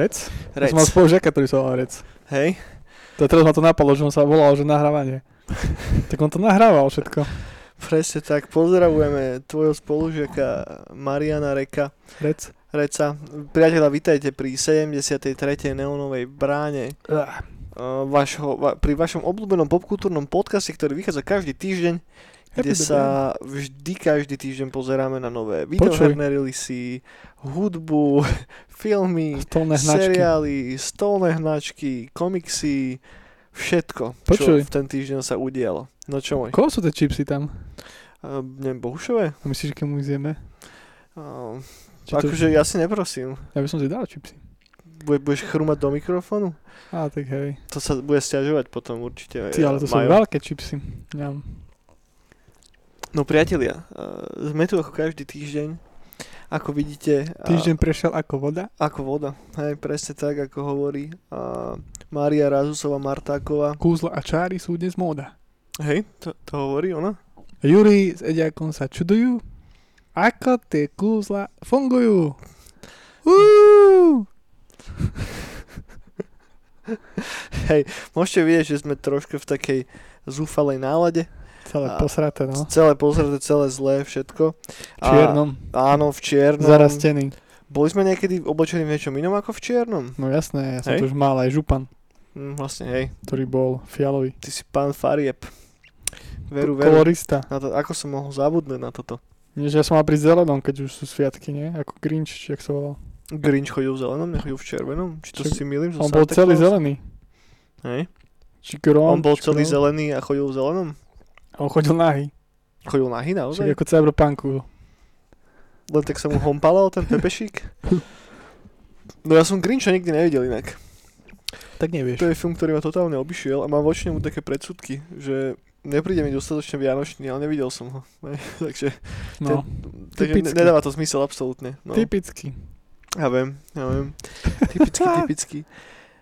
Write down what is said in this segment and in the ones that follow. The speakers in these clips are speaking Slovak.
Rec? Ja Rec. som mal spolužiaka, ktorý sa volal Rec. Hej? To teraz ma to napadlo, že on sa volal, že nahrávanie. tak on to nahrával všetko. Presne tak. Pozdravujeme tvojho spolužiaka Mariana Reka. Rec. Reca. Priateľa, vitajte pri 73. neonovej bráne. Uh, vašho, va, pri vašom obľúbenom popkultúrnom podcaste, ktorý vychádza každý týždeň, kde Happy sa vždy každý týždeň pozeráme na nové videoherné releasy, hudbu, filmy, Stolné hnačky. seriály, stolné hnačky, komiksy, všetko, Počuj. čo v ten týždeň sa udialo. No čo môj? Koho sú tie čipsy tam? Uh, neviem, Bohušové? A myslíš, že mu zjeme? Uh, to- akože ja si neprosím. Ja by som si dal čipsy. Bude, budeš chrumať do mikrofónu? Á, tak hej. To sa bude stiažovať potom určite. Ty, ale to sú Majo. veľké čipsy. Ja. No priatelia, uh, sme tu ako každý týždeň. Ako vidíte, a- Týždeň prešiel ako voda. ako voda. Hej, presne tak, ako hovorí uh, Mária Razusová Martáková. Kúzla a čáry sú dnes móda. Hej, to, to hovorí ona? Juri s Ediakom sa čudujú, ako tie kúzla fungujú. Uú! Hej, môžete vidieť, že sme trošku v takej zúfalej nálade. Celé A- posraté, no. Celé pozrieť, celé zlé, všetko. V čiernom, Áno, v čiernom. zarastený. Boli sme niekedy oblečení v niečom inom ako v čiernom? No jasné, ja som Hej. tu už mal aj župan, Hm, vlastne, hej. ktorý bol fialový. Ty si pán Farieb. Veru, veru. Kolorista. Na to, ako som mohol zabudnúť na toto? Nie, že ja som mal pri zelenom, keď už sú sviatky, nie? Ako Grinch, či jak sa volal. Grinch chodil v zelenom, nechodil v červenom? Či to Však si milím? On bol celý zelený. Hej. Či Grom, On bol či celý zelený a chodil v zelenom? On chodil nahý. Chodil nahý Však naozaj? ako cyberpunku. Len tak sa mu hompalal ten pepešík? No ja som Grincha nikdy nevidel inak. Tak nevieš. To je film, ktorý ma totálne obišiel a mám voči nemu také predsudky, že nepríde mi dostatočne vianočný, ale nevidel som ho. Takže No, takže ne- nedáva to zmysel absolútne. No. typicky. Ja viem, ja viem. Typicky, typicky.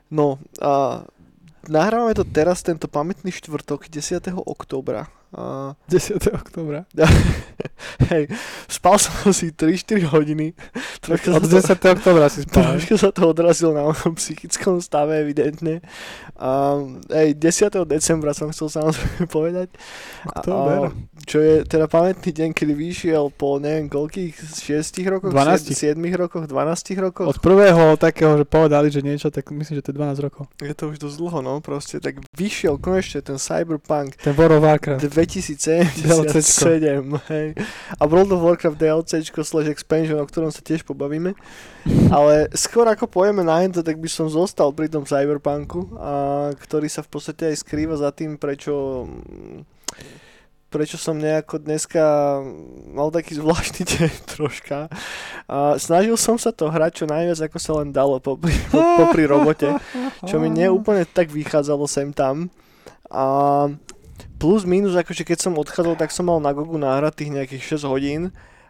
No a nahrávame to teraz, tento pamätný štvrtok, 10. októbra. A, 10. oktobra. hej, spal som asi 3-4 hodiny. Troška Od sa, to, 10. oktobra si spal. troška sa to odrazilo na mojom psychickom stave, evidentne. A, hej, 10. decembra som chcel samozrejme povedať. Október. čo je teda pamätný deň, kedy vyšiel po neviem koľkých, 6 rokoch, 12. 7 rokoch, 12 rokoch. Od prvého takého, že povedali, že niečo, tak myslím, že to je 12 rokov. Je to už dosť dlho, no proste. Tak vyšiel konečne ten Cyberpunk Ten World of Warcraft. 2077, hej. A World of Warcraft DLCčko slash expansion, o ktorom sa tiež pobavíme. Ale skôr ako pojeme na to, tak by som zostal pri tom Cyberpunku, a, ktorý sa v podstate aj skrýva za tým, prečo prečo som nejako dneska mal taký zvláštny deň troška. A snažil som sa to hrať čo najviac, ako sa len dalo popri, popri robote čo mi neúplne tak vychádzalo sem tam. A plus minus, akože keď som odchádzal, tak som mal na Gogu náhrať tých nejakých 6 hodín,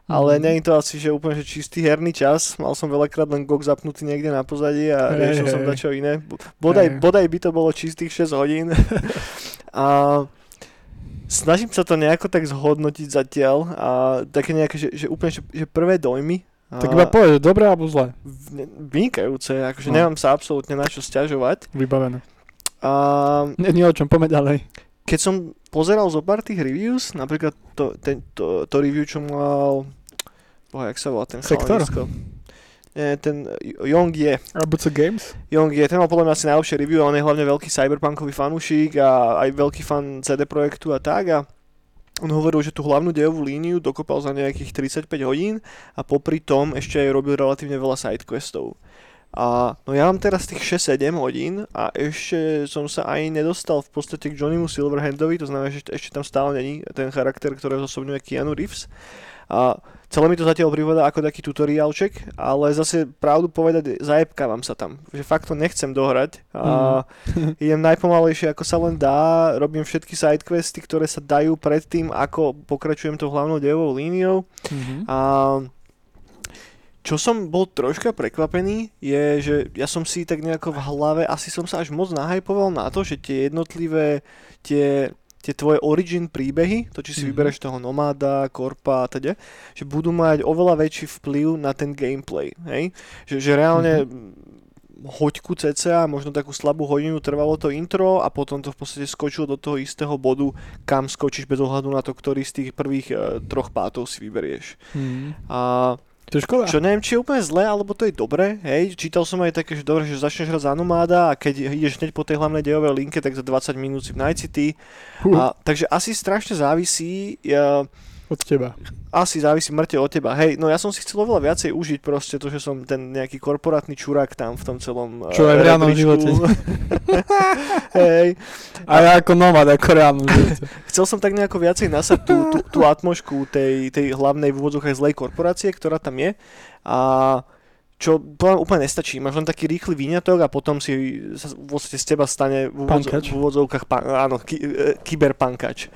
ale Mhm. nie je to asi, že úplne že čistý herný čas. Mal som veľakrát len GOG zapnutý niekde na pozadí a Hej, riešil som hej. dačo iné. Bodaj, Hej. bodaj by to bolo čistých 6 hodín. a snažím sa to nejako tak zhodnotiť zatiaľ a také nejaké, že, že úplne, že, že prvé dojmy Tak a iba povedz, dobré alebo zlé. vynikajúce, akože No. nemám sa absolútne na čo stiažovať. Vybavené. A Nie, nie o čom, poďme ďalej. Keď som pozeral zo pár tých reviews, napríklad to, ten, to, to review, čo mal, boha, jak sa volá ten Sektor? ten Young je. ABC Games? Young je, ten mal podľa mňa asi najlepšie review on je hlavne veľký cyberpunkový fanúšik a aj veľký fan CD Projektu a tak a on hovoril, že tú hlavnú dejovú líniu dokopal za nejakých 35 hodín a popri tom ešte aj robil relatívne veľa sidequestov. A no ja mám teraz tých 6-7 hodín a ešte som sa aj nedostal v podstate k Johnnymu Silverhandovi, to znamená, že ešte tam stále není ten charakter, ktorého zosobňuje Keanu Reeves. A celé mi to zatiaľ privoda ako taký tutoriálček, ale zase pravdu povedať, zajebkávam sa tam. Že fakt to nechcem dohrať. A idem najpomalejšie ako sa len dá, robím všetky sidequesty, ktoré sa dajú pred tým, ako pokračujem tou hlavnou dejovou líniou. Mhm. A čo som bol troška prekvapený, je, že ja som si tak nejako v hlave, asi som sa až moc nahypoval na to, že tie jednotlivé, tie, tie tvoje origin príbehy, to či si Mhm. vybereš toho nomáda, korpa a teda, že budú mať oveľa väčší vplyv na ten gameplay, hej? Že, že reálne hoďku cca, možno takú slabú hodinu trvalo to intro a potom to v podstate skočilo do toho istého bodu, kam skočíš bez ohľadu na to, ktorý z tých prvých uh, troch pátov si vyberieš. Mm. A To je škoda. čo neviem, či je úplne zlé, alebo to je dobré, hej, čítal som aj také, že dobre, že začneš hrať za nomáda a keď ideš hneď po tej hlavnej dejovej linke, tak za 20 minút si v Night City. Fú, A, takže asi strašne závisí, ja, od teba. asi závisí mŕte od teba. Hej, no ja som si chcel oveľa viacej užiť proste to, že som ten nejaký korporátny čurák tam v tom celom eh, Čo aj v reálnom živote. hej, A ja ako nomad, ako reálnu živote. chcel som tak nejako viacej nasať tú, tú, tú atmošku tej, tej hlavnej v zlej korporácie, ktorá tam je. A čo poviem, úplne nestačí. Máš len taký rýchly výňatok a potom si sa v podstate z teba stane v, úvodzo- Pankač. v úvodzovkách pan, áno, e, kyberpankač.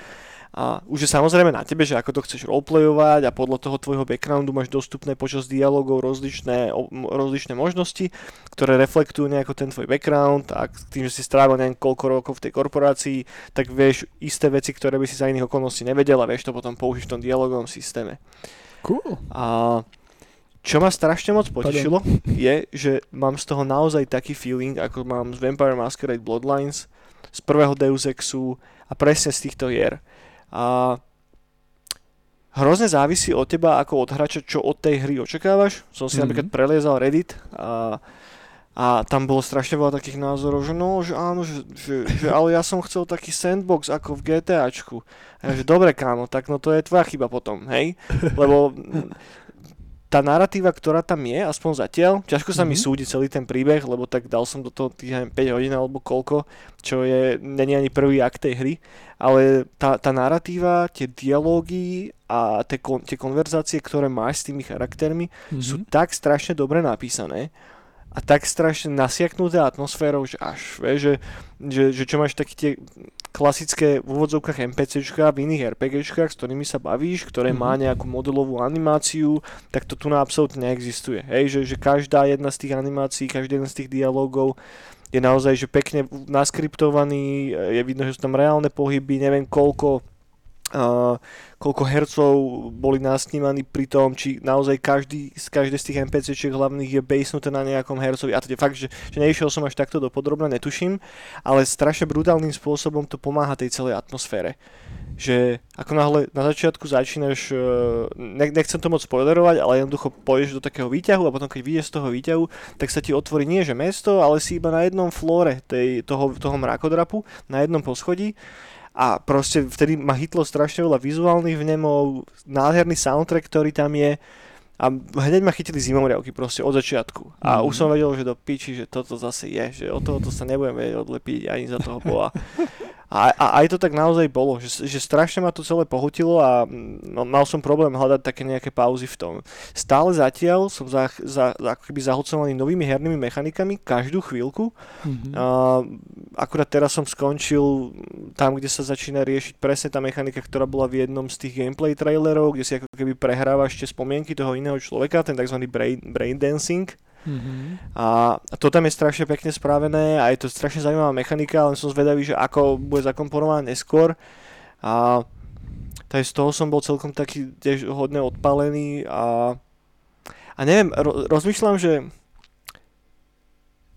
A už je samozrejme na tebe, že ako to chceš roleplayovať a podľa toho tvojho backgroundu máš dostupné počas dialogov rozličné, rozličné možnosti, ktoré reflektujú nejako ten tvoj background a tým, že si strávil neviem koľko rokov v tej korporácii, tak vieš isté veci, ktoré by si za iných okolností nevedel a vieš to potom použiť v tom dialogovom systéme. Cool. A čo ma strašne moc potešilo, je, že mám z toho naozaj taký feeling, ako mám z Vampire Masquerade Bloodlines, z prvého Deus Exu a presne z týchto hier. A hrozne závisí od teba ako od hráča, čo od tej hry očakávaš. Som si Mhm. napríklad preliezal Reddit a, a tam bolo strašne veľa takých názorov, že no, že áno, že, že, že ale ja som chcel taký sandbox ako v GTAčku. A ja, že dobre kámo, tak no to je tvoja chyba potom, hej? Lebo tá narratíva, ktorá tam je, aspoň zatiaľ, ťažko sa mi Mhm. súdi celý ten príbeh, lebo tak dal som do toho tých neviem, 5 hodín alebo koľko, čo je, není ani prvý akt tej hry, ale tá, tá narratíva, tie dialógy a tie, kon, tie konverzácie, ktoré máš s tými charaktermi, Mhm. sú tak strašne dobre napísané a tak strašne nasiaknuté atmosférou, že až, vieš, že, že, že čo máš také tie klasické v úvodzovkách NPCčka v iných RPGčkách, s ktorými sa bavíš, ktoré má Mhm. nejakú modelovú animáciu, tak to tu na absolútne neexistuje. Hej, že, že každá jedna z tých animácií, každý jeden z tých dialogov je naozaj že pekne naskriptovaný, je vidno, že sú tam reálne pohyby, neviem koľko uh, koľko hercov boli nasnímaní pri tom, či naozaj každý z každej z tých NPCčiek hlavných je basenuté na nejakom hercovi. A to je fakt, že, že neišiel som až takto do podrobna, netuším, ale strašne brutálnym spôsobom to pomáha tej celej atmosfére. Že ako náhle na začiatku začínaš, eh, ne, nechcem to moc spoilerovať, ale jednoducho pôjdeš do takého výťahu a potom keď vyjdeš z toho výťahu, tak sa ti otvorí nie že mesto, ale si iba na jednom flóre tej, toho, toho mrakodrapu, na jednom poschodí a proste vtedy ma hitlo strašne veľa vizuálnych vnemov, nádherný soundtrack, ktorý tam je a hneď ma chytili zimomriavky proste od začiatku. A Mhm. už som vedel, že do piči, že toto zase je, že od tohoto sa nebudem vedieť odlepiť ani za toho bola. A, a aj to tak naozaj bolo, že, že strašne ma to celé pohutilo a mm, no, mal som problém hľadať také nejaké pauzy v tom. Stále zatiaľ som za, za, ako keby zahlcovaný novými hernými mechanikami každú chvíľku Mhm. a akurát teraz som skončil tam, kde sa začína riešiť presne tá mechanika, ktorá bola v jednom z tých gameplay trailerov, kde si ako keby prehrávaš tie spomienky toho iného človeka, ten tzv. brain, brain dancing. Mhm. A to tam je strašne pekne spravené a je to strašne zaujímavá mechanika, len som zvedavý, že ako bude zakomponovaná neskôr. A takže z toho som bol celkom taký tiež hodne odpalený a, a neviem, ro- rozmýšľam, že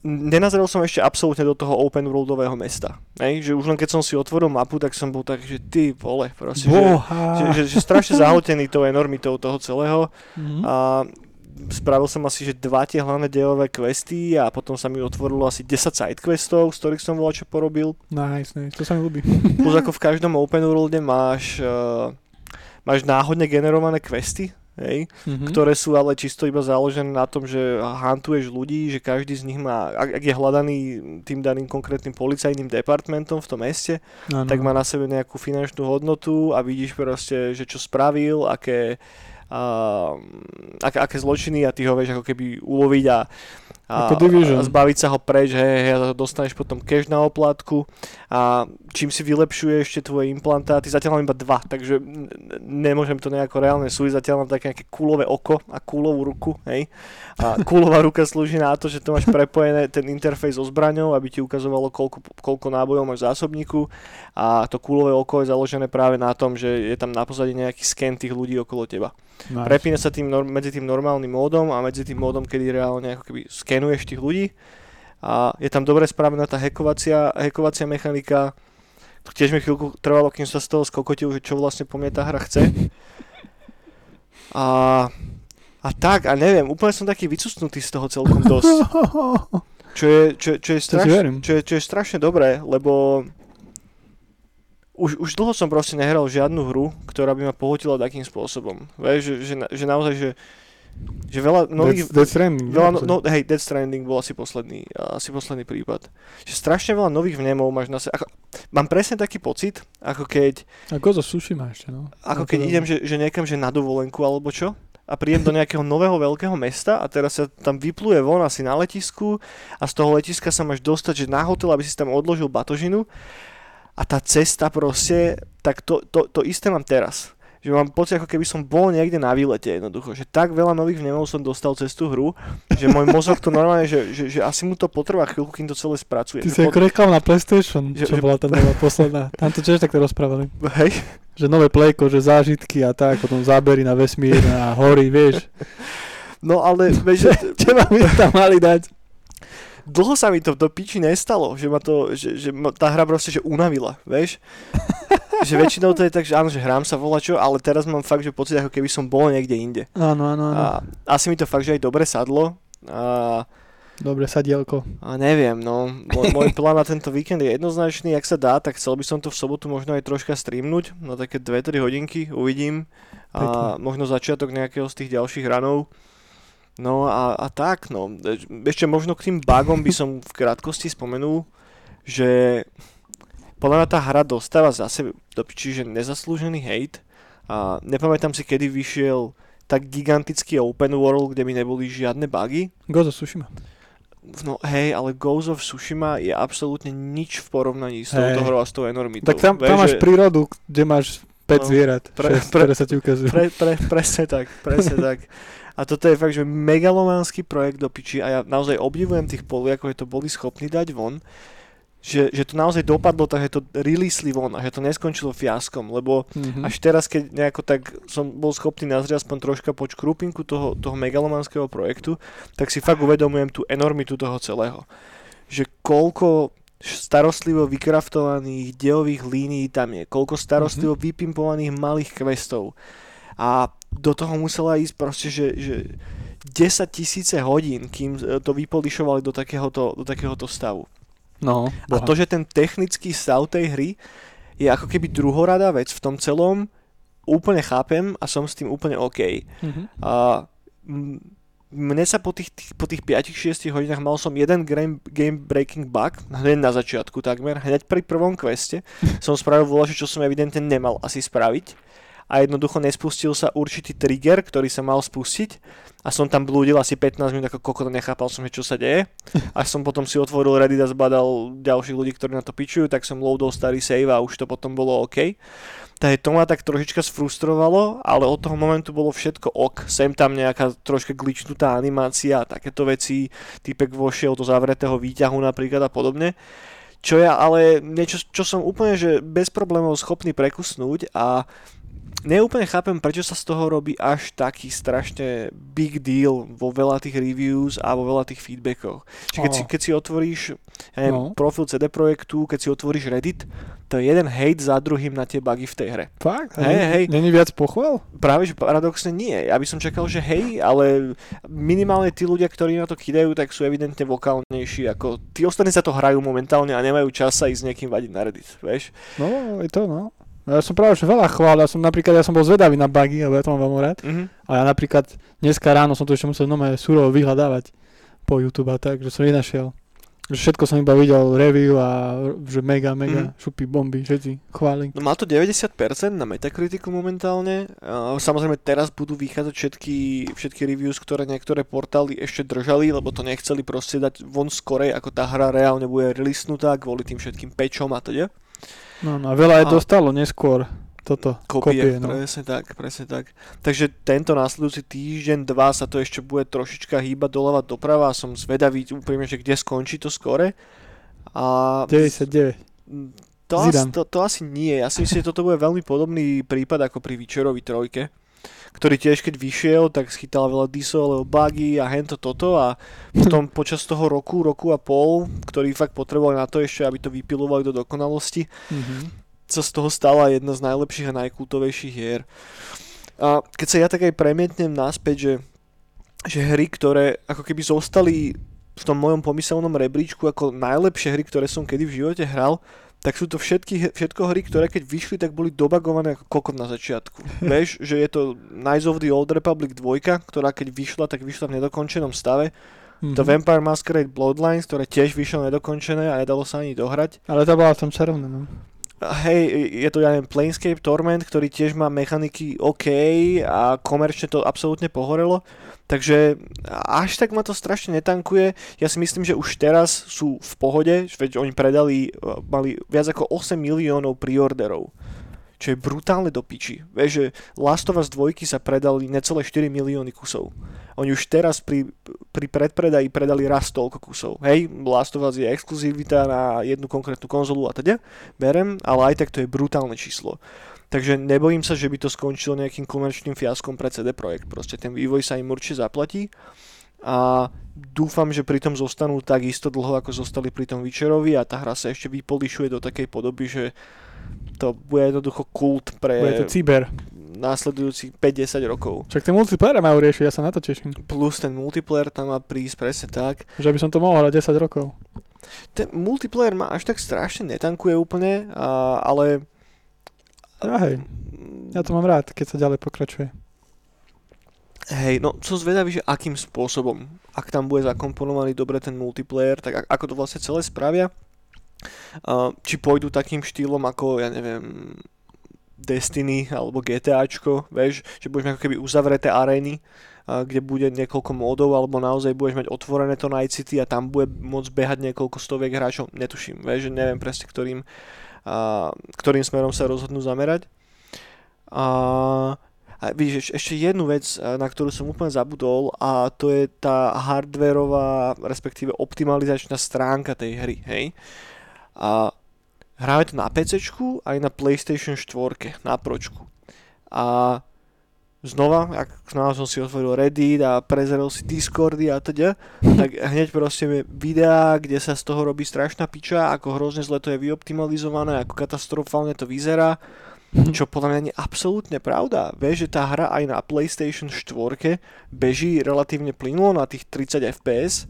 nenazrel som ešte absolútne do toho open worldového mesta. Hej? Že už len keď som si otvoril mapu, tak som bol tak, že ty vole, proste, že, že, že, že strašne zahltený tou enormitou toho celého. Mhm. A spravil som asi, že dva tie hlavné dejové questy a potom sa mi otvorilo asi 10 side questov, z ktorých som volal čo porobil. Nice, nice, to sa mi ľúbi. Plus ako v každom open worlde máš, uh, máš náhodne generované questy, hej, Mhm. ktoré sú ale čisto iba založené na tom, že hantuješ ľudí, že každý z nich má, ak, ak je hľadaný tým daným konkrétnym policajným departmentom v tom meste, Áno. tak má na sebe nejakú finančnú hodnotu a vidíš proste, že čo spravil, aké, aké, aké zločiny a ty ho vieš ako keby uloviť a, a, Ako Division. a zbaviť sa ho preč, hej, hej, a dostaneš potom cash na oplatku a čím si vylepšuješ ešte tvoje implantáty, zatiaľ mám iba dva, takže nemôžem to nejako reálne súdiť, zatiaľ mám také nejaké kúlové oko a kúlovú ruku, hej. A kúlová ruka slúži na to, že to máš prepojené ten interfejs so zbraňou, aby ti ukazovalo koľko, koľko nábojov máš v zásobníku a to kúlové oko je založené práve na tom, že je tam na pozadí nejaký sken tých ľudí okolo teba. Nice. Prepína sa tým medzi tým normálnym módom a medzi tým módom, kedy reálne ako keby skenuješ tých ľudí a je tam dobre spravená tá hackovacia, hackovacia mechanika. Tiež mi chvíľku trvalo, kým sa z toho skokotil, čo vlastne po mne tá hra chce. A, a tak, a neviem, úplne som taký vycustnutý z toho celkom dosť. Čo je, čo, čo je, To straš, čo je, čo je strašne dobré, lebo už, už dlho som proste nehral žiadnu hru, ktorá by ma pohotila takým spôsobom. Vieš, že, že, že naozaj, že, že veľa nových... Death, Death Stranding. Veľa, no, no, hej, Dead Stranding bol asi posledný, asi posledný prípad. Že strašne veľa nových vnemov máš na sebe. Ako, mám presne taký pocit, ako keď, A Ghost of Tsushima ešte, no. ako keď idem, že, že niekam, že na dovolenku alebo čo, a prídem do nejakého nového veľkého mesta a teraz sa tam vypluje von asi na letisku a z toho letiska sa máš dostať, že na hotel, aby si tam odložil batožinu a tá cesta proste, tak to, to, to isté mám teraz. Že mám pocit, ako keby som bol niekde na výlete jednoducho. Že tak veľa nových vnemov som dostal cez tú hru, že môj mozog to normálne, že, že, že asi mu to potrvá chvíľku, kým to celé spracuje. Ty si ako reklama na PlayStation, Že- čo že- bola tá nová posledná. Tam to tiež takto rozprávali. Hej, Že nové plejko, že zážitky a tak, potom zábery na vesmír a hory, vieš. no ale vieš, že Teba mi tam mali dať. dlho sa mi to do piči nestalo, že ma to, že, že ma tá hra proste, že unavila, vieš? že väčšinou to je tak, že áno, že hrám sa volá čo, ale teraz mám fakt, že pocit, ako keby som bol niekde inde. Áno, áno, áno. A asi mi to fakt, že aj dobre sadlo. A, Dobre, sadielko. a neviem, no, môj, môj plán na tento víkend je jednoznačný, ak sa dá, tak chcel by som to v sobotu možno aj troška streamnúť, na také 2-3 hodinky, uvidím. A Pekne. možno začiatok nejakého z tých ďalších ranov. No a, a tak, no. Ešte možno k tým bugom by som v krátkosti spomenul, že podľa mňa tá hra dostáva zase do piči, že nezaslúžený hate. A nepamätám si, kedy vyšiel tak gigantický open world, kde by neboli žiadne bugy. Ghost of Tsushima. No hej, ale Ghost of Tsushima je absolútne nič v porovnaní s touto hrou a s tou enormitou. Tak tam, tam máš že- prírodu, kde máš 5 No, zvierat, pre- šesť, pre- ktoré sa ti ukazujú. Pre, pre, presne tak, presne tak. A toto je fakt, že megalománsky projekt do piči a ja naozaj obdivujem tých Poliakov, že to boli schopní dať von. Že, že to naozaj dopadlo tak, že to releasli von a že to neskončilo fiaskom, lebo Mhm. až teraz, keď nejako tak som bol schopný nazrieť aspoň troška po škrupinku toho, toho megalománskeho projektu, tak si fakt uvedomujem tú enormitu toho celého. Že koľko starostlivo vykraftovaných dejových línií tam je, koľko starostlivo vypimpovaných malých questov. A do toho musela ísť proste, že, že 10 tisíce hodín, kým e, to vypolišovali do takéhoto, do takéhoto stavu. No, A to, že ten technický stav tej hry je ako keby druhoradá vec v tom celom, úplne chápem a som s tým úplne OK. Mhm. A mne sa po tých, tých, po tých 5-6 hodinách mal som jeden game, game breaking bug, hneď na začiatku takmer, hneď pri prvom queste som spravil voľače, čo som evidentne nemal asi spraviť a jednoducho nespustil sa určitý trigger, ktorý sa mal spustiť a som tam blúdil asi 15 minút ako kokot, nechápal som, čo sa deje. Až som potom si otvoril Reddit a zbadal ďalších ľudí, ktorí na to pičujú, tak som loadol starý save a už to potom bolo OK. Takže to ma tak trošička sfrustrovalo, ale od toho momentu bolo všetko ok. Sem tam nejaká troška glitchnutá animácia a takéto veci, typek vošiel do zavretého výťahu napríklad a podobne. Čo ja ale niečo, čo som úplne že bez problémov schopný prekusnúť a neúplne chápem, prečo sa z toho robí až taký strašne big deal vo veľa tých reviews a vo veľa tých feedbackoch. Čiže keď, si, keď si otvoríš ja neviem, No. profil CD Projektu, keď si otvoríš Reddit, to je jeden hate za druhým na tie bugy v tej hre. Fakt? Hej, hej. Není viac pochval? Práve, že paradoxne nie. Ja by som čakal, že hej, ale minimálne tí ľudia, ktorí na to kidajú, tak sú evidentne vokálnejší ako tí ostatní sa to hrajú momentálne a nemajú čas sa ísť s niekým vadiť na Reddit, vieš? No, je to, no. Ja som práve že veľa chvál, ja som napríklad, ja som bol zvedavý na bugy, lebo ja to mám veľmi rád. Mhm. A ja napríklad dneska ráno som to ešte musel nové surovo vyhľadávať po YouTube a tak, že som nenašiel. Že všetko som iba videl review a že mega, mega, Mhm. šupy, bomby, všetci chváli. No má to 90% na Metacriticu momentálne. Samozrejme teraz budú vychádzať všetky, všetky reviews, ktoré niektoré portály ešte držali, lebo to nechceli proste dať von skorej, ako tá hra reálne bude releasenutá kvôli tým všetkým pečom a teda. No, no a veľa aj A- dostalo neskôr toto kopie, Kopie, no. presne tak, presne tak. Takže tento následujúci týždeň, dva sa to ešte bude trošička hýbať doľava doprava a som zvedavý úprimne, že kde skončí to skore. A 99. to, asi, Zidane. to, to asi nie. Ja si myslím, že toto bude veľmi podobný prípad ako pri Witcherovi trojke. Ktorý tiež keď vyšiel, tak schytal veľa disov, alebo buggy a hento toto a potom počas toho roku, roku a pol, ktorý fakt potrebovali na to ešte, aby to vypilovali do dokonalosti, Mhm. sa z toho stala jedna z najlepších a najkultovejších hier. A keď sa ja tak aj premietnem naspäť, že, že hry, ktoré ako keby zostali v tom mojom pomyselnom rebríčku ako najlepšie hry, ktoré som kedy v živote hral, tak sú to všetky, všetko hry, ktoré keď vyšli, tak boli dobagované ako kokot na začiatku. Vieš, že je to Knights of the Old Republic 2, ktorá keď vyšla, tak vyšla v nedokončenom stave. Mhm. To Vampire Masquerade Bloodlines, ktoré tiež vyšlo nedokončené a nedalo sa ani dohrať. Ale to bola v tom čarovnom. Hej, je to, ja neviem, Planescape Torment, ktorý tiež má mechaniky OK a komerčne to absolútne pohorelo. Takže až tak ma to strašne netankuje. Ja si myslím, že už teraz sú v pohode, veď oni predali, uh, mali viac ako 8 miliónov preorderov. Čo je brutálne do piči. Vieš, že Last of Us 2 sa predali necelé 4 milióny kusov. Oni už teraz pri, pri predpredaji predali raz toľko kusov. Hej, Last of Us je exkluzivita na jednu konkrétnu konzolu a teda, berem, ale aj tak to je brutálne číslo. Takže nebojím sa, že by to skončilo nejakým komerčným fiaskom pre CD Projekt. Proste ten vývoj sa im určite zaplatí a dúfam, že pri tom zostanú tak isto dlho, ako zostali pri tom Witcherovi a tá hra sa ešte vypolišuje do takej podoby, že to bude jednoducho kult pre Bude to cyber. následujúcich 5-10 rokov. Však tie multiplayer majú riešiť, ja sa na to teším. Plus ten multiplayer tam má prísť presne tak. Že by som to mohol hrať 10 rokov. Ten multiplayer ma až tak strašne netankuje úplne, a, ale... Ja hej, ja to mám rád, keď sa ďalej pokračuje. Hej, no som zvedavý, že akým spôsobom, ak tam bude zakomponovaný dobre ten multiplayer, tak a- ako to vlastne celé spravia. Uh, či pôjdu takým štýlom ako, ja neviem, Destiny alebo GTAčko, vieš, že budeš mať ako keby uzavreté arény, kde bude niekoľko módov, alebo naozaj budeš mať otvorené to Night City a tam bude môcť behať niekoľko stoviek hráčov, netuším, vieš, neviem presne ktorým, ktorým smerom sa rozhodnú zamerať. A, a eš- ešte jednu vec, a, na ktorú som úplne zabudol a to je tá hardwareová, respektíve optimalizačná stránka tej hry, hej. A hráme to na PC aj na PlayStation 4, na pročku. A znova, ak znova som si otvoril Reddit a prezrel si Discordy a teda, tak hneď proste videá, kde sa z toho robí strašná piča, ako hrozne zle to je vyoptimalizované, ako katastrofálne to vyzerá, čo podľa mňa nie je absolútne pravda. Vieš, že tá hra aj na PlayStation 4 beží relatívne plynulo na tých 30 FPS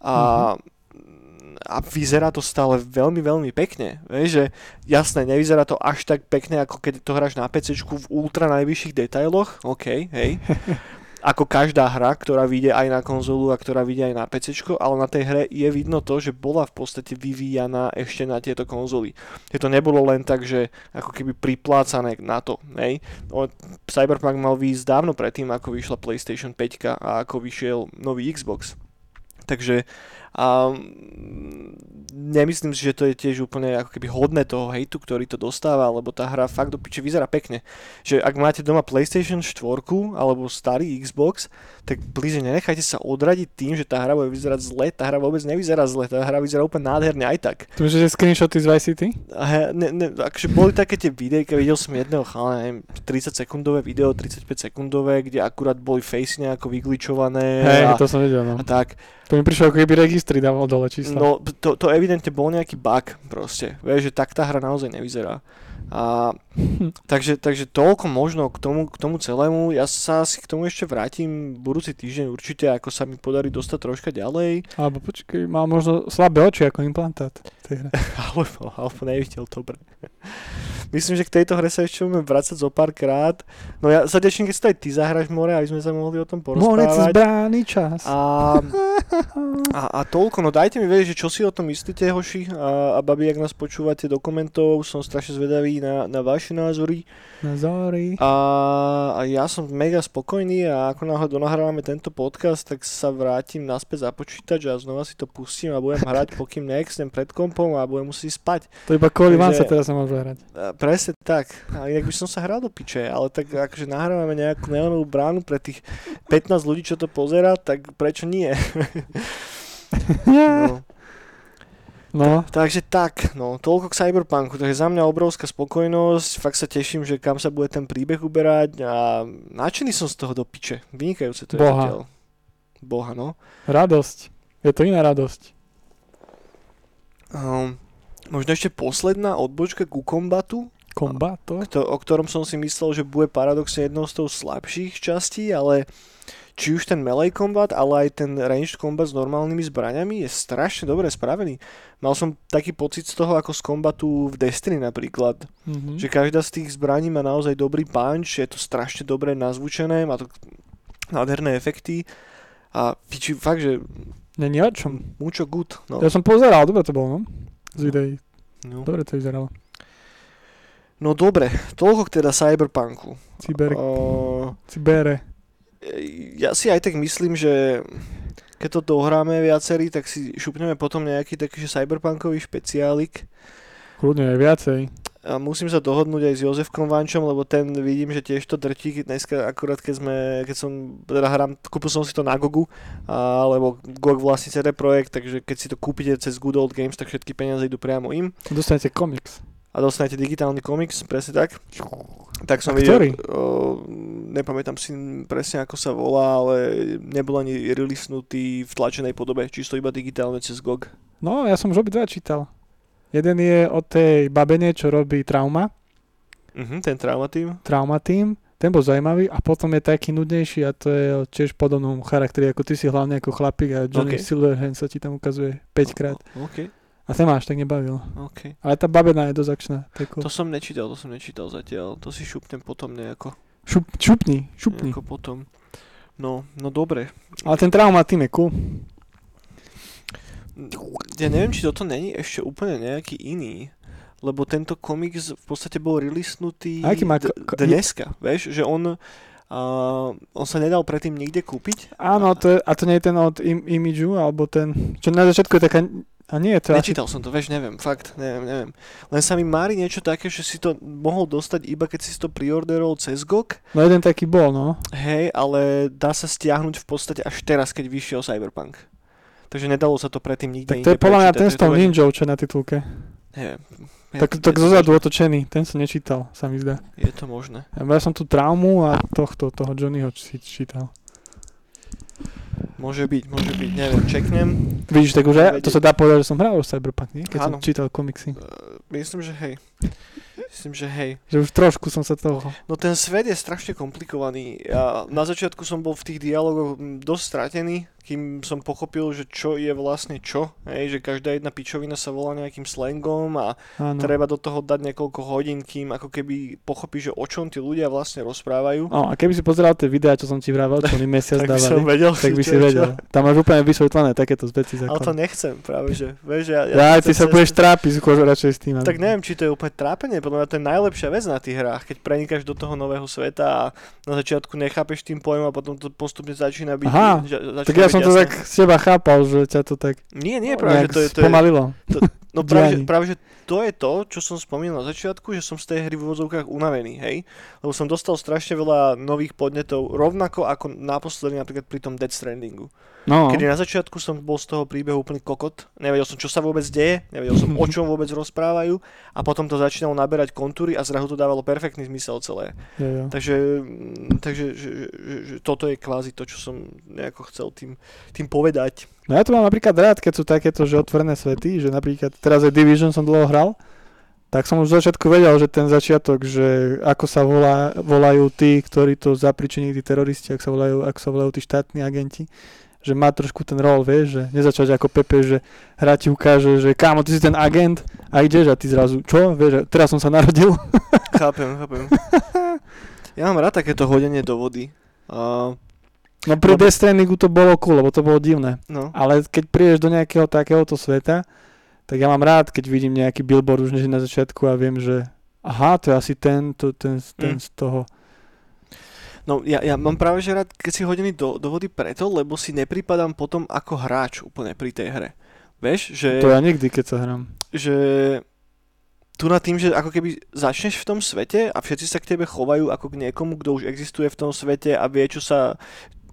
a a vyzerá to stále veľmi, veľmi pekne. Vieš, že jasné, nevyzerá to až tak pekne, ako keď to hráš na PC v ultra najvyšších detailoch, OK, hej. Ako každá hra, ktorá vyjde aj na konzolu a ktorá vyjde aj na PC, ale na tej hre je vidno to, že bola v podstate vyvíjaná ešte na tieto konzoly. Je to nebolo len tak, že ako keby priplácané na to, hej. Cyberpunk mal výjsť dávno predtým, ako vyšla PlayStation 5 a ako vyšiel nový Xbox. Takže a nemyslím si, že to je tiež úplne ako keby hodné toho hejtu, ktorý to dostáva, lebo tá hra fakt do piče vyzerá pekne. Že ak máte doma PlayStation 4 alebo starý Xbox, tak blíže nenechajte sa odradiť tým, že tá hra bude vyzerať zle, tá hra vôbec nevyzerá zle, tá hra vyzerá úplne nádherne aj tak. Tu že screenshoty z Vice City? A ne, ne, akože boli také tie videjka, videl som jedného chala, neviem, 30 sekundové video, 35 sekundové, kde akurát boli face nejako vygličované Hej, a, to som videl, no. a tak. To mi prišlo ako keby registry dával dole čísla. No, to, to evidentne bol nejaký bug proste. Vieš, že tak tá hra naozaj nevyzerá. A, takže, takže toľko možno k tomu, k tomu celému. Ja sa si k tomu ešte vrátim budúci týždeň určite, ako sa mi podarí dostať troška ďalej. Alebo počkej, má možno slabé oči ako implantát. Alebo, alebo nevidel dobre. Myslím, že k tejto hre sa ešte budeme vrácať zo pár krát. No ja sa teším, keď sa aj ty zahraš more, aby sme sa mohli o tom porozprávať. zbrány čas. A, a, a toľko, no dajte mi vedieť, že čo si o tom myslíte, hoši, a, a babi, ak nás počúvate do komentov, som strašne zvedavý na, na vaše názory. Nazory. A, a ja som mega spokojný a ako náhle donahrávame tento podcast, tak sa vrátim naspäť za počítač a znova si to pustím a budem hrať, pokým neexnem pred kompom a budem musieť spať. To iba kvôli vám sa teraz sa môže hrať. Presne tak. A inak by som sa hral do piče, ale tak akože nahrávame nejakú neonovú bránu pre tých 15 ľudí, čo to pozera, tak prečo nie? No. No, Takže tak, no, toľko k Cyberpunku, takže za mňa obrovská spokojnosť, fakt sa teším, že kam sa bude ten príbeh uberať a nadšený som z toho do piče, vynikajúce to je Boha. zatiaľ. Boha, no. radosť. Je to iná radosť. Um, možno ešte posledná odbočka ku kombatu, Kombat to? kto, o ktorom som si myslel, že bude paradoxne jednou z toho slabších častí, ale či už ten melee kombat, ale aj ten ranged kombat s normálnymi zbraňami je strašne dobre spravený. Mal som taký pocit z toho ako z kombatu v Destiny napríklad, Mhm. že každá z tých zbraní má naozaj dobrý punch, je to strašne dobre nazvučené, má to nádherné efekty a piči, fakt, že Není o čom. mucho good. No. Ja som pozeral, dobre to bolo, no? Z videí. No. Dobre to vyzeralo. No dobre, toľko k teda Cyberpunku. Cyber, Uh, cybere. ja si aj tak myslím, že keď to dohráme viacerí, tak si šupneme potom nejaký taký že cyberpunkový špeciálik. Kľudne aj viacej. A musím sa dohodnúť aj s Jozefkom Vančom, lebo ten vidím, že tiež to drtí. Dneska akurát keď sme, keď som, teda hrám, kúpil som si to na Gogu, a, lebo GOG vlastní CD Projekt, takže keď si to kúpite cez Good Old Games, tak všetky peniaze idú priamo im. Dostanete komiks. A dostanete digitálny komiks, presne tak. Tak som A videl, o, nepamätám si presne ako sa volá, ale nebol ani releasenutý v tlačenej podobe, čisto iba digitálne cez GOG. No, ja som už obidva čítal. Jeden je o tej babene, čo robí trauma, Mhm, ten Trauma team. Ten bol zaujímavý a potom je taký nudnejší a to je tiež podobnom charakteri, ako ty si hlavne ako chlapík a Johnny Ok. Silverhand sa ti tam ukazuje 5 krát. OK, A ten ma až tak nebavil. OK. Ale tá babena je dosť akčná. Cool. To som nečítal, to som nečítal zatiaľ. To si šupnem potom nejako. Šup, šupni, šupni. Nejako potom. No, no dobre. Ale ten trauma team je cool. Ja neviem, či toto není ešte úplne nejaký iný. Lebo tento komiks v podstate bol releasenutý A aký má ko- ko- dneska, vieš, že on, a on sa nedal predtým nikde kúpiť. Áno, to je, a to nie je ten od im, Imageu, alebo ten, čo na začiatku je taká, a nie, to je asi, Nečítal som to, vieš, neviem, fakt, neviem, neviem. Len sa mi mári niečo také, že si to mohol dostať iba keď si to preorderol cez GOG, no jeden taký bol, no. hej, ale dá sa stiahnuť v podstate až teraz, keď vyšiel Cyberpunk. Takže nedalo sa to predtým nikde Tak to je podľa mňa ten s tou to- ninjou, čo je na titulke. Neviem. Tak, Je- tak to zozadu otočený, ten som nečítal, sa mi zdá. Je to možné. Ja, ja som tu traumu a tohto, toho Johnnyho si čítal. Môže byť, môže byť, neviem, čeknem. Vidíš, tak už aj, to sa dá povedať, že som hral už Cyberpunk, nie? Keď Áno. som čítal komiksy. Uh, myslím, že hej. Myslím, že hej. Že už trošku som sa toho... No ten svet je strašne komplikovaný. Ja na začiatku som bol v tých dialogoch mm, dosť stratený, kým som pochopil, že čo je vlastne čo. Hej, že každá jedna pičovina sa volá nejakým slangom a Áno. treba do toho dať niekoľko hodín, kým ako keby pochopíš, že o čom tí ľudia vlastne rozprávajú. No, a keby si pozeral tie videá, čo som ti vravel, čo oni mesiac tak by som dávali, vedel, tak by si je čo. vedel. Tam máš úplne vysvetlené takéto veci Ale to nechcem práve, že. Vieš, ja, Ja, ty to sa budeš trápiť skôr radšej s tým. Tak neviem, či to je úplne trápenie, podľa mňa to je najlepšia vec na tých hrách, keď prenikáš do toho nového sveta a na začiatku nechápeš tým pojmom a potom to postupne začína byť... Aha, ža- začína Tak ja byť som to jasné. tak z teba chápal, že ťa to tak Nie, nie, práve, že to je, to je, spomalilo. no práve, že, práve, že to je to, čo som spomínal na začiatku, že som z tej hry v úvodzovkách unavený, hej? Lebo som dostal strašne veľa nových podnetov, rovnako ako naposledy napríklad pri tom Dead Strandingu. No, Kedy na začiatku som bol z toho príbehu úplný kokot, nevedel som, čo sa vôbec deje, nevedel som, o čom vôbec rozprávajú a potom to začínalo naberať kontúry a zrazu to dávalo perfektný zmysel celé. jo, jo. Takže, mm, takže že, že, že, že toto je kvázi to, čo som nejako chcel tým, tým povedať. No ja to mám napríklad rád, keď sú takéto, že otvorené svety, že napríklad teraz aj Division som dlho hral, tak som už v začiatku vedel, že ten začiatok, že ako sa volá, volajú tí, ktorí to zapričinili, tí teroristi, ako sa volajú, ako sa volajú tí štátni agenti, že má trošku ten rol, vieš, že nezačať ako Pepe, že hra ti ukáže, že kámo, ty si ten agent a ideš a ty zrazu, čo, vieš, teraz som sa narodil. Chápem, chápem. Ja mám rád takéto hodenie do vody. A, No pri Lebo- Death Strandingu to bolo cool, lebo to bolo divné. no, Ale keď prídeš do nejakého takéhoto sveta, tak ja mám rád, keď vidím nejaký billboard už než na začiatku a viem, že aha, to je asi ten, to, ten, ten Mm. z toho. no ja, ja mám práve že rád, keď si hodený do, do vody preto, lebo si nepripadám potom ako hráč úplne pri tej hre. Vieš, že... To ja nikdy, keď sa hrám. že tu na tým, že ako keby začneš v tom svete a všetci sa k tebe chovajú ako k niekomu, kto už existuje v tom svete a vie, čo sa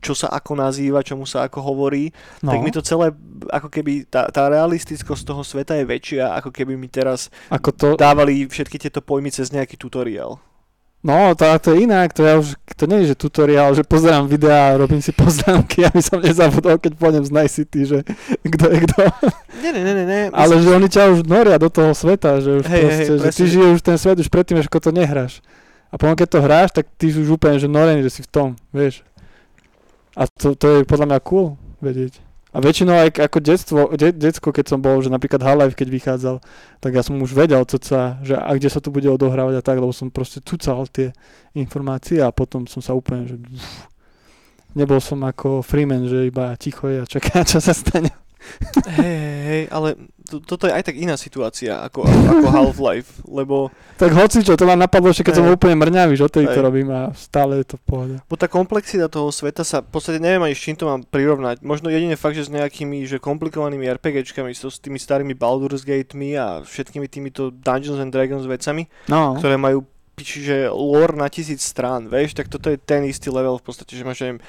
čo sa ako nazýva, čomu sa ako hovorí, No, tak mi to celé, ako keby tá, tá realistickosť toho sveta je väčšia, ako keby mi teraz ako to, dávali všetky tieto pojmy cez nejaký tutoriál. no to, to je inak, to ja už, to nie je, že tutoriál, že pozerám videá a robím si poznámky, aby som nezabudol, keď pôjdem z Night City, že kto je kto. Nie, nie, nie, nie, nie. Ale že oni ťa už noria do toho sveta, že už Hej, hej, proste, že ty žiješ už ten svet už predtým, ako to nehráš. A potom keď to hráš, tak ty už úplne, že norený, že si v tom, vieš. A to, to je podľa mňa cool vedieť. A väčšinou aj ako detstvo, de, detsko, keď som bol, že napríklad Half-Life, keď vychádzal, tak ja som už vedel, sa, že a kde sa to bude odohrávať a tak, lebo som proste tucal tie informácie a potom som sa úplne, že uf, nebol som ako Freeman, že iba ticho je a čaká, čo sa stane. Hej, hej, ale to, toto je aj tak iná situácia ako, ako Half-Life, lebo, Tak hoci čo, to ma napadlo ešte, keď som Hej. bol úplne mrňavý, že odtedy to Hej. robím a stále je to v pohode. bo tá komplexita toho sveta sa, v podstate neviem ani s čím to mám prirovnať. Možno jedine fakt, že s nejakými že komplikovanými RPGčkami, so, s tými starými Baldur's Gatemi a všetkými týmito Dungeons and Dragons vecami, No, ktoré majú piči, že lore na tisíc strán, vieš, tak toto je ten istý level v podstate, že máš, neviem,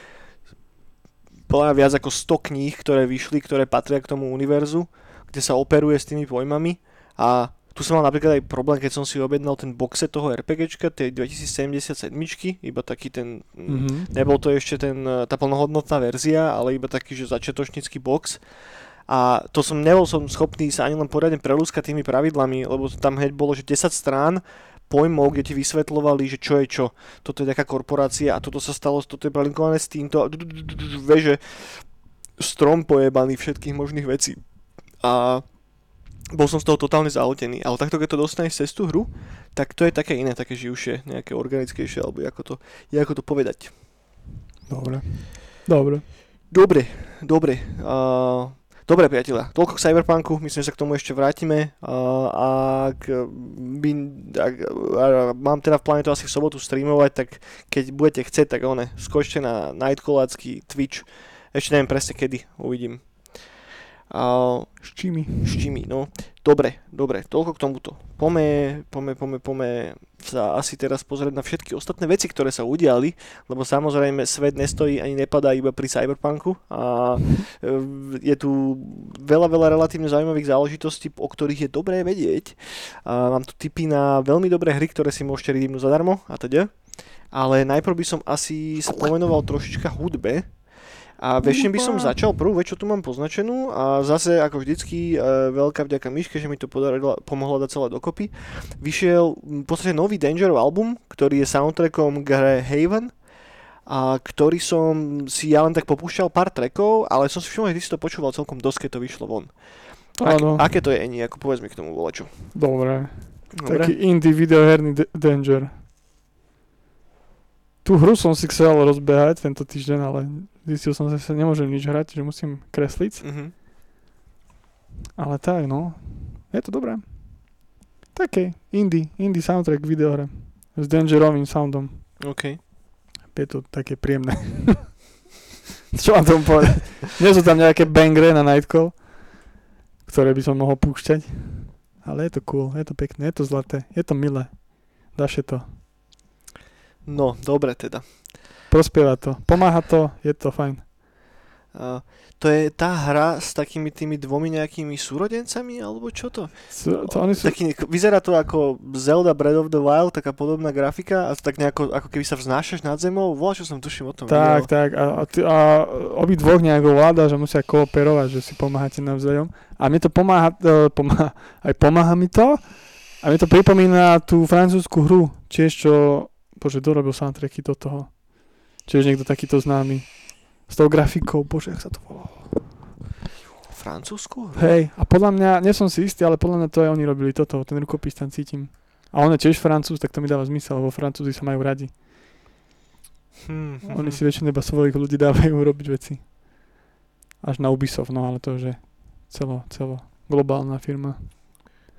podľa mňa viac ako 100 kníh, ktoré vyšli, ktoré patria k tomu univerzu, kde sa operuje s tými pojmami a tu som mal napríklad aj problém, keď som si objednal ten boxe toho RPGčka, tej 2077, iba taký ten, mm. mhm. nebol to ešte ten, eh, tá plnohodnotná verzia, ale iba taký, že začiatočnícky box. A to som nebol som schopný sa ani len poriadne prelúskať tými pravidlami, lebo tam hneď bolo, že 10 strán pojmov, kde ti vysvetľovali, že čo je čo. Toto je taká korporácia a toto sa stalo, toto je prelinkované s týmto. a Vieš, že strom pojebaný všetkých možných vecí. A bol som z toho totálne zahltený. Ale takto, keď to dostaneš cez tú hru, tak to je také iné, také živšie, nejaké organickejšie, alebo ako to, ako to povedať. Dobre. Dobre. Dobre, dobre. Uh, dobre, priatelia, toľko k Cyberpunku, myslím, že sa k tomu ešte vrátime. Uh, ak, by, ak, uh, mám teda v pláne to asi v sobotu streamovať, tak keď budete chcieť, tak one, skočte na Nightcallácky Twitch. Ešte neviem presne kedy, uvidím. Uh, S čimi? Štimi, no. Dobre, dobre, toľko k tomuto. Pome, pome, pome, pome sa asi teraz pozrieť na všetky ostatné veci, ktoré sa udiali, lebo samozrejme svet nestojí ani nepadá iba pri Cyberpunku a e, je tu veľa, veľa relatívne zaujímavých záležitostí, o ktorých je dobré vedieť. A mám tu tipy na veľmi dobré hry, ktoré si môžete redeemnúť zadarmo a teda. Ale najprv by som asi sa pomenoval trošička hudbe, a vieš, čím by som začal? Prvú vec, čo tu mám poznačenú a zase ako vždycky e, veľká vďaka Miške, že mi to podarilo, pomohlo dať celé dokopy. Vyšiel v podstate nový Dangerov album, ktorý je soundtrackom k hre Haven a ktorý som si ja len tak popúšťal pár trackov, ale som si všimol, že ty si to počúval celkom dosť, keď to vyšlo von. Ak, Áno. aké to je Eni, ako povedz mi k tomu volačo. Dobre. Dobre? Taký indie videoherný d- danger. Tú hru som si chcel rozbehať tento týždeň, ale zistil som, že sa nemôžem nič hrať, že musím kresliť. Mhm. Ale tak, no. Je to dobré. Také indie, indie soundtrack videohre. S dangerovým soundom. OK. Je to také príjemné. Čo mám tomu povedať? Nie sú tam nejaké bangre na Nightcall, ktoré by som mohol púšťať. Ale je to cool, je to pekné, je to zlaté, je to milé. Daše to. No, dobre teda. Prospieva to. Pomáha to, je to fajn. Uh, to je tá hra s takými tými dvomi nejakými súrodencami, alebo čo to? Sú, to oni sú, Taký, vyzerá to ako Zelda Breath of the Wild, taká podobná grafika a tak nejako, ako keby sa vznášaš nad zemou. Volá, čo som tuším o tom tak, videl. tak. A, a, ty, a obi dvoch nejako vláda, že musia kooperovať, že si pomáhate navzájom. A mne to pomáha, e, pomáha, aj pomáha mi to. A mi to pripomína tú francúzsku hru, tiež čo, bože, dorobil soundtracky do toho. Tiež niekto takýto známy. S tou grafikou, bože, jak sa to volá. Francúzsku? Hej, a podľa mňa, nie som si istý, ale podľa mňa to aj oni robili toto, ten rukopis tam cítim. A on je tiež francúz, tak to mi dáva zmysel, lebo francúzi sa majú radi. Hmm, Oni si väčšinou iba svojich ľudí dávajú robiť veci. Až na Ubisoft, no ale to už je celo, celo globálna firma.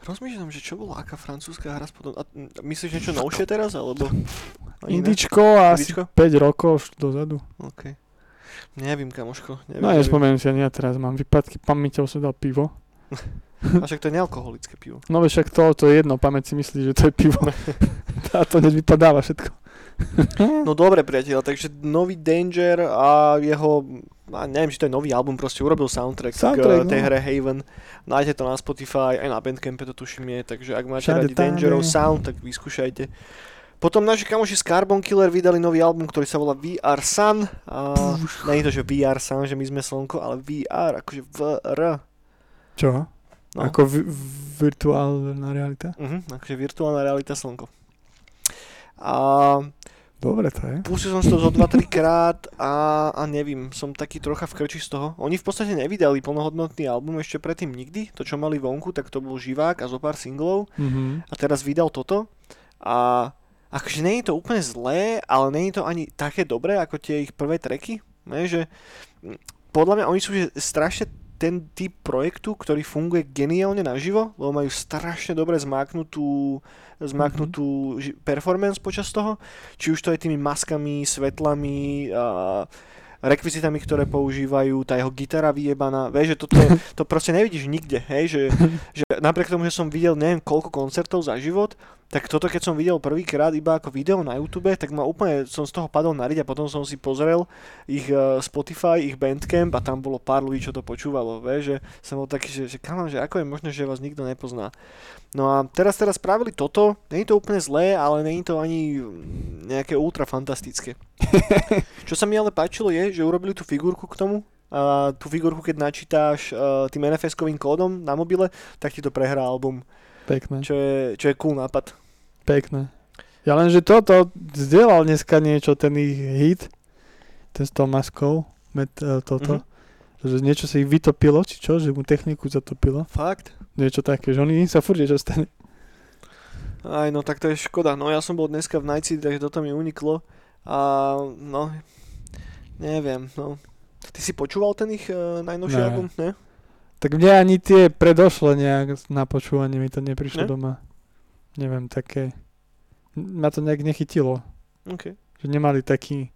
Rozmýšľam, že čo bola aká francúzska hra spodom... A, myslíš niečo novšie teraz, alebo... Ani ne? Indičko asi Indičko? 5 rokov dozadu. OK. Nevím, kamoško. Neviem, No neviem. nespomeniem si ani ja teraz, mám výpadky pamäťou som dal pivo. A však to je nealkoholické pivo. No veď však to, to je jedno, pamäť si myslí, že to je pivo. A to hneď vypadáva všetko. No dobre, priateľ, takže nový Danger a jeho, a neviem, či to je nový album, proste urobil soundtrack, Soundtrack, k tej no. hre Haven. Nájdete to na Spotify, aj na Bandcampe to tuším je, takže ak máte Všade radi Dangerov sound, tak vyskúšajte. Potom naši kamoši z Carbon Killer vydali nový album, ktorý sa volá VR Sun. A nie je to, že VR Sun, že my sme slnko, ale VR, akože VR. Čo? No. Ako vi- virtuálna realita? Uh-huh, akože virtuálna realita slnko. A Dobre to je. pustil som si to zo 2-3 krát a, a nevím, som taký trocha v krči z toho. Oni v podstate nevydali plnohodnotný album ešte predtým nikdy. To, čo mali vonku, tak to bol živák a zo pár singlov. Mhm. A teraz vydal toto. A akože nie je to úplne zlé, ale nie je to ani také dobré ako tie ich prvé tracky. Ne, že podľa mňa oni sú že strašne ten typ projektu, ktorý funguje geniálne naživo, lebo majú strašne dobre zmáknutú, zmáknutú ži- performance počas toho, či už to je tými maskami, svetlami, a rekvizitami, ktoré používajú, tá jeho gitara vyjebaná, vieš, že toto, to proste nevidíš nikde, hej, že, že napriek tomu, že som videl neviem koľko koncertov za život, tak toto keď som videl prvýkrát iba ako video na YouTube, tak ma úplne som z toho padol na riť a potom som si pozrel ich uh, Spotify, ich Bandcamp a tam bolo pár ľudí, čo to počúvalo, vieš, že som bol taký, že, že kamám, že ako je možné, že vás nikto nepozná. No a teraz teraz spravili toto, je to úplne zlé, ale je to ani nejaké ultra fantastické. Čo sa mi ale páčilo je, že urobili tú figurku k tomu, a tú figurku, keď načítáš uh, tým NFS-kovým kódom na mobile, tak ti to prehrá album, Pekné. čo je, čo je cool nápad. Pekné. Ja len, že toto zdieľal dneska niečo, ten ich hit, ten s tou maskou, met, uh, toto, Mhm. že niečo sa ich vytopilo, či čo, že mu techniku zatopilo. Fakt? Niečo také, že oni sa furt niečo stane. Aj no, tak to je škoda. No ja som bol dneska v Night City, takže toto mi uniklo. A no, neviem, no. Ty si počúval ten ich uh, najnovší Ne. album, ne? Tak mne ani tie predošle nejak na počúvanie mi to neprišlo Ne? doma. Neviem, také... Ma to nejak nechytilo. OK. Že nemali taký,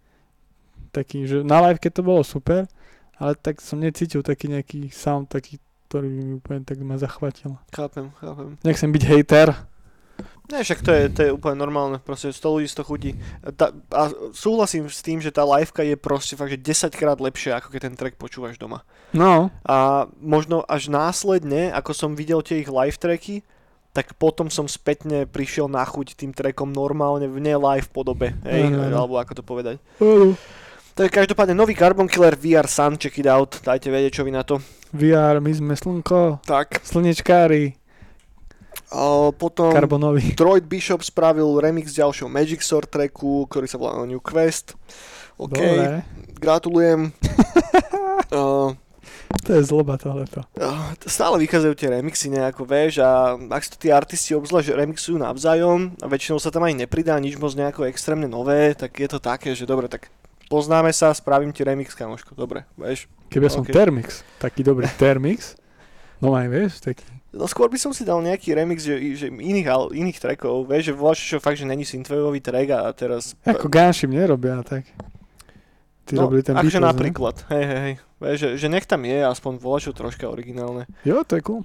taký, že na live keď to bolo super, ale tak som necítil taký nejaký sound, taký, ktorý mi úplne tak ma zachvatil. Chápem, chápem. Nechcem byť hejter. Ne, však to je, to je úplne normálne, proste 100 ľudí 100 chutí. Tá, a súhlasím s tým, že tá liveka je proste fakt, že 10 krát lepšia, ako keď ten track počúvaš doma. No, A možno až následne, ako som videl tie ich live tracky, tak potom som spätne prišiel na chuť tým trackom normálne v ne live podobe, hej, Áno, áno. alebo ako to povedať. uh, Tak každopádne nový Carbon Killer VR Sun, check it out, dajte vedieť, čo vy na to. VR, my sme slnko, Tak. slnečkári, A potom karbonovi. Droid Bishop spravil remix ďalšieho Magic Sword tracku, ktorý sa volá New Quest. OK, Dobre, gratulujem. uh, to je zloba tohleto. uh, stále vychádzajú tie remixy nejako, vieš, a ak si to tí artisti obzvlášť remixujú navzájom a väčšinou sa tam ani nepridá nič moc nejako extrémne nové, tak je to také, že dobre, tak poznáme sa, spravím ti remix, kamoško, dobre, vieš. Keby ja som OK. Termix, taký dobrý Termix, no aj vieš, taký. No skôr by som si dal nejaký remix že, že iných, iných trackov, vieš, že voláš čo fakt, že není synthwaveový track a teraz... Ako Ganshim nerobia tak. Ty no, robili ten akože Beatles, ne? napríklad, hej, hej, hej. Vieš, že, že nech tam je aspoň voľačo troška originálne. Jo, to je cool.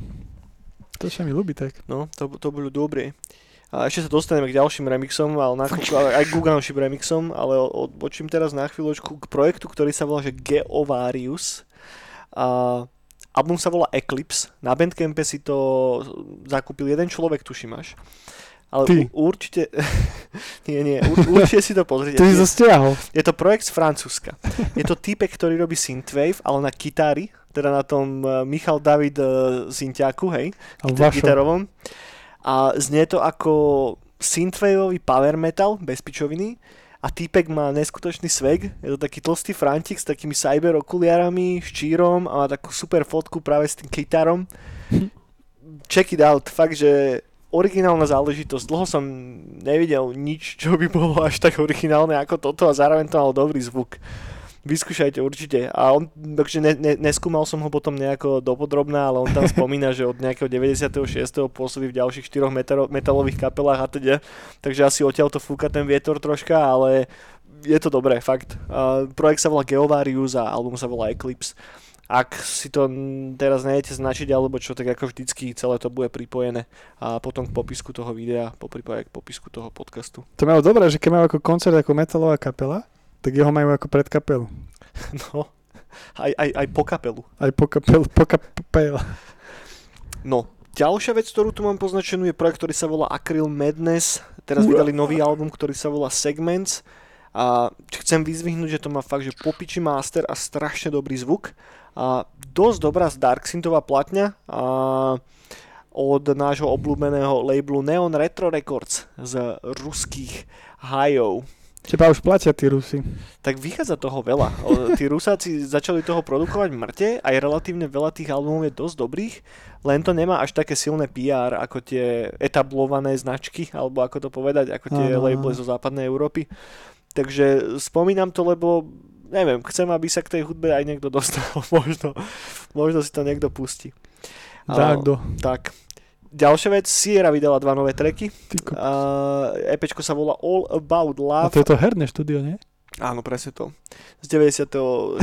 To sa mi ľúbi tak. No, to, to bolo dobré. A ešte sa dostaneme k ďalším remixom, ale na, aj k Guganším remixom, ale odbočím teraz na chvíľočku k projektu, ktorý sa volá že Geovarius. A album sa volá Eclipse. Na Bandcampe si to zakúpil jeden človek, tuším až. Ale Ty. u, určite... nie, nie, ur, určite si to pozrite. Ty to stiahol. Je to projekt z Francúzska. Je to týpek, ktorý robí synthwave, ale na gitári, teda na tom eh, Michal David uh, hej, vašo. gitarovom. A znie to ako synthwaveový power metal, bez pičoviny. A týpek má neskutočný swag, je to taký tlstý frantik s takými cyber okuliarami, ščírom a má takú super fotku práve s tým gitarom. Check it out, fakt, že originálna záležitosť. Dlho som nevidel nič, čo by bolo až tak originálne ako toto a zároveň to mal dobrý zvuk. Vyskúšajte určite. A on, takže ne, ne, neskúmal som ho potom nejako dopodrobná, ale on tam spomína, že od nejakého 96. pôsobí v ďalších 4 metalo, metalových kapelách a teda. Takže asi odtiaľ to fúka ten vietor troška, ale je to dobré, fakt. A projekt sa volá Geovarius a album sa volá Eclipse. Ak si to teraz nejete značiť alebo čo, tak ako vždycky celé to bude pripojené a potom k popisku toho videa, po prípade k popisku toho podcastu. To majú dobré, že keď majú ako koncert ako metalová kapela, tak jeho majú ako pred kapelu. No, aj, aj, aj po kapelu. Aj po kapelu, po kapela. No, ďalšia vec, ktorú tu mám poznačenú, je projekt, ktorý sa volá Acryl Madness. Teraz Ura. vydali nový album, ktorý sa volá Segments. A chcem vyzvihnúť, že to má fakt, že popiči master a strašne dobrý zvuk. A dosť dobrá z platňa. A od nášho obľúbeného labelu Neon Retro Records z ruských hajov. Teba už platia tí Rusy. Tak vychádza toho veľa. Tí Rusáci začali toho produkovať mŕte, aj relatívne veľa tých albumov je dosť dobrých, len to nemá až také silné PR ako tie etablované značky, alebo ako to povedať, ako tie labely zo západnej Európy. Takže spomínam to, lebo neviem, chcem, aby sa k tej hudbe aj niekto dostal. možno, možno si to niekto pustí. A- Dákdo. Tak. Ďalšia vec, Sierra vydala dva nové ko- Uh, EPčko sa volá All About A Love. to je to herné štúdio, nie? Áno, presne to. Z 94.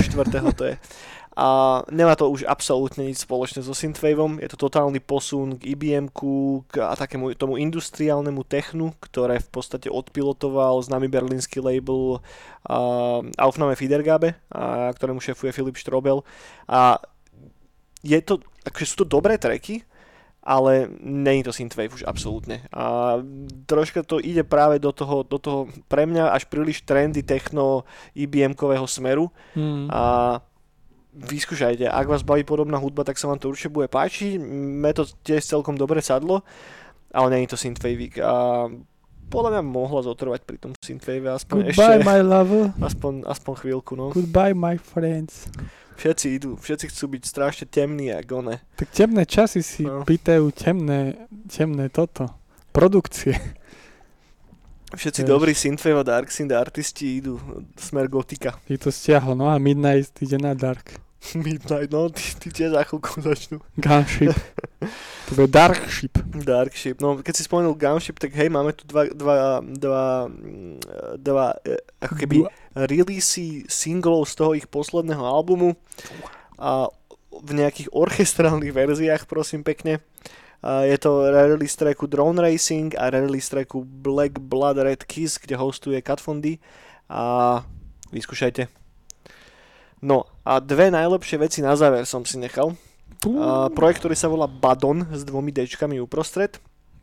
to je. A nemá to už absolútne nič spoločné so Synthwaveom, je to totálny posun k IBM-ku k, a takému tomu industriálnemu technu, ktoré v podstate odpilotoval známy berlínsky label uh, Aufnahme Fidergabe, a, ktorému šefuje Filip Strobel. A je to, akože sú to dobré tracky, ale není to synthwave už absolútne. A troška to ide práve do toho, do toho pre mňa až príliš trendy techno IBM-kového smeru Mm. a vyskúšajte, ak vás baví podobná hudba, tak sa vám to určite bude páčiť. Mne to tiež celkom dobre sadlo, ale není to synthwave a podľa mňa mohla zotrvať pri tom synthwave aspoň Goodbye, ešte, my lover. aspoň, aspoň chvíľku, no. Goodbye, my friends. Všetci idú, všetci chcú byť strašne temní, ako one. Tak temné časy si No. pýtajú temné, temné toto. Produkcie. Všetci Vieš. dobrí synthwave a dark synth artisti idú smer gotika. Je to stiahlo, no a Midnight ide na Dark. Midnight, no, ty, ty tiež za chvíľku začnú. Gunship. to bude Dark Ship. Darkship. No, keď si spomenul Gunship, tak hej, máme tu dva, dva, dva, mm, dva e, ako keby releasy singlov z toho ich posledného albumu a v nejakých orchestrálnych verziách, prosím pekne. A je to release tracku Drone Racing a release tracku Black Blood Red Kiss, kde hostuje Cat Von D. A vyskúšajte. No a dve najlepšie veci na záver som si nechal. A projekt, ktorý sa volá Badon s dvomi Dčkami uprostred.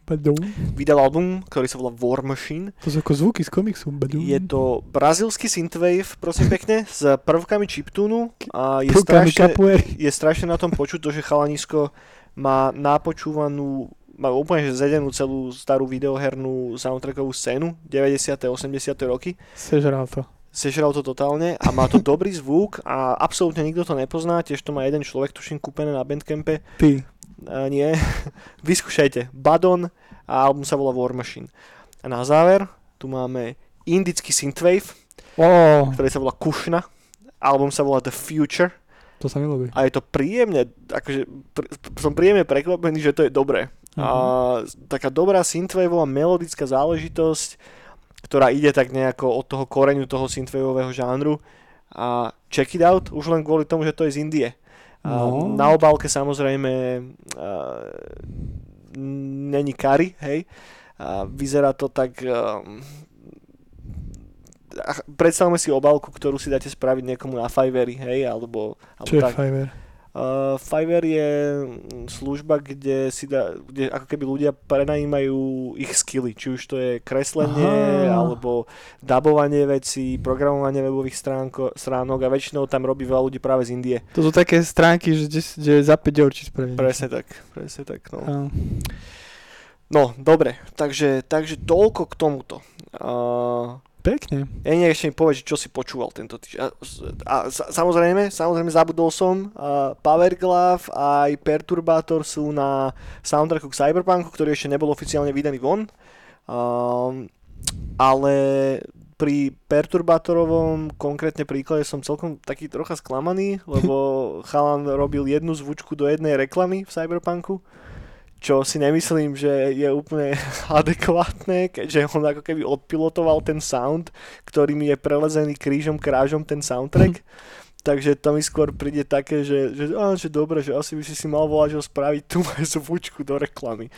Badum. Vydal album, ktorý sa volá War Machine. To sú ako zvuky z komiksu. Badum. Je to brazilský synthwave, prosím pekne, s prvkami chiptunu a je Prvkami strašne, je strašne na tom počuť to, že chalanisko má napočúvanú má úplne že zedenú celú starú videohernú soundtrackovú scénu 90. 80. roky. Sežral to. Sežral to totálne a má to dobrý zvuk a absolútne nikto to nepozná, tiež to má jeden človek, tuším, kúpené na Bandcampe. Ty. A nie, vyskúšajte. Badon a album sa volá War Machine. A na záver tu máme indický synthwave, Ó, ktorý sa volá Kushna. Album sa volá The Future to sa mi ľúbi. a je to príjemne, akože pr- som príjemne prekvapený, že to je dobré. A taká dobrá synthwaveová melodická záležitosť, ktorá ide tak nejako od toho koreňu toho synthwaveového žánru a check it out, už len kvôli tomu, že to je z Indie. No. Na obálke samozrejme a, není kari, hej. A vyzerá to tak... A predstavme si obálku, ktorú si dáte spraviť niekomu na Fiverr, hej, alebo, alebo Čo je tak. Fiverr? Uh, Fiverr je mm, služba, kde si dá, kde ako keby ľudia prenajímajú ich skily, či už to je kreslenie, Aha. alebo dabovanie vecí, programovanie webových stránko, stránok a väčšinou tam robí veľa ľudí práve z Indie. To sú také stránky, že, kde, kde za 5 eur či spraviť. Presne tak, presne tak, no. Áno. No, dobre, takže, takže toľko k tomuto. Uh, Pekne. ja nie ešte mi povedať, čo si počúval tento týždeň. A, a sa- samozrejme, samozrejme zabudol som, uh, Power Glove a aj Perturbator sú na soundtracku k Cyberpunku, ktorý ešte nebol oficiálne vydaný von. Um, ale pri Perturbátorovom konkrétne príklade som celkom taký trocha sklamaný, lebo chalan robil jednu zvučku do jednej reklamy v Cyberpunku, čo si nemyslím, že je úplne adekvátne, keďže on ako keby odpilotoval ten sound, ktorým je prelezený krížom krážom ten soundtrack. takže to mi skôr príde také, že, že, á, že dobre, že asi by si si mal volať, že spraviť tú moju zvučku do reklamy.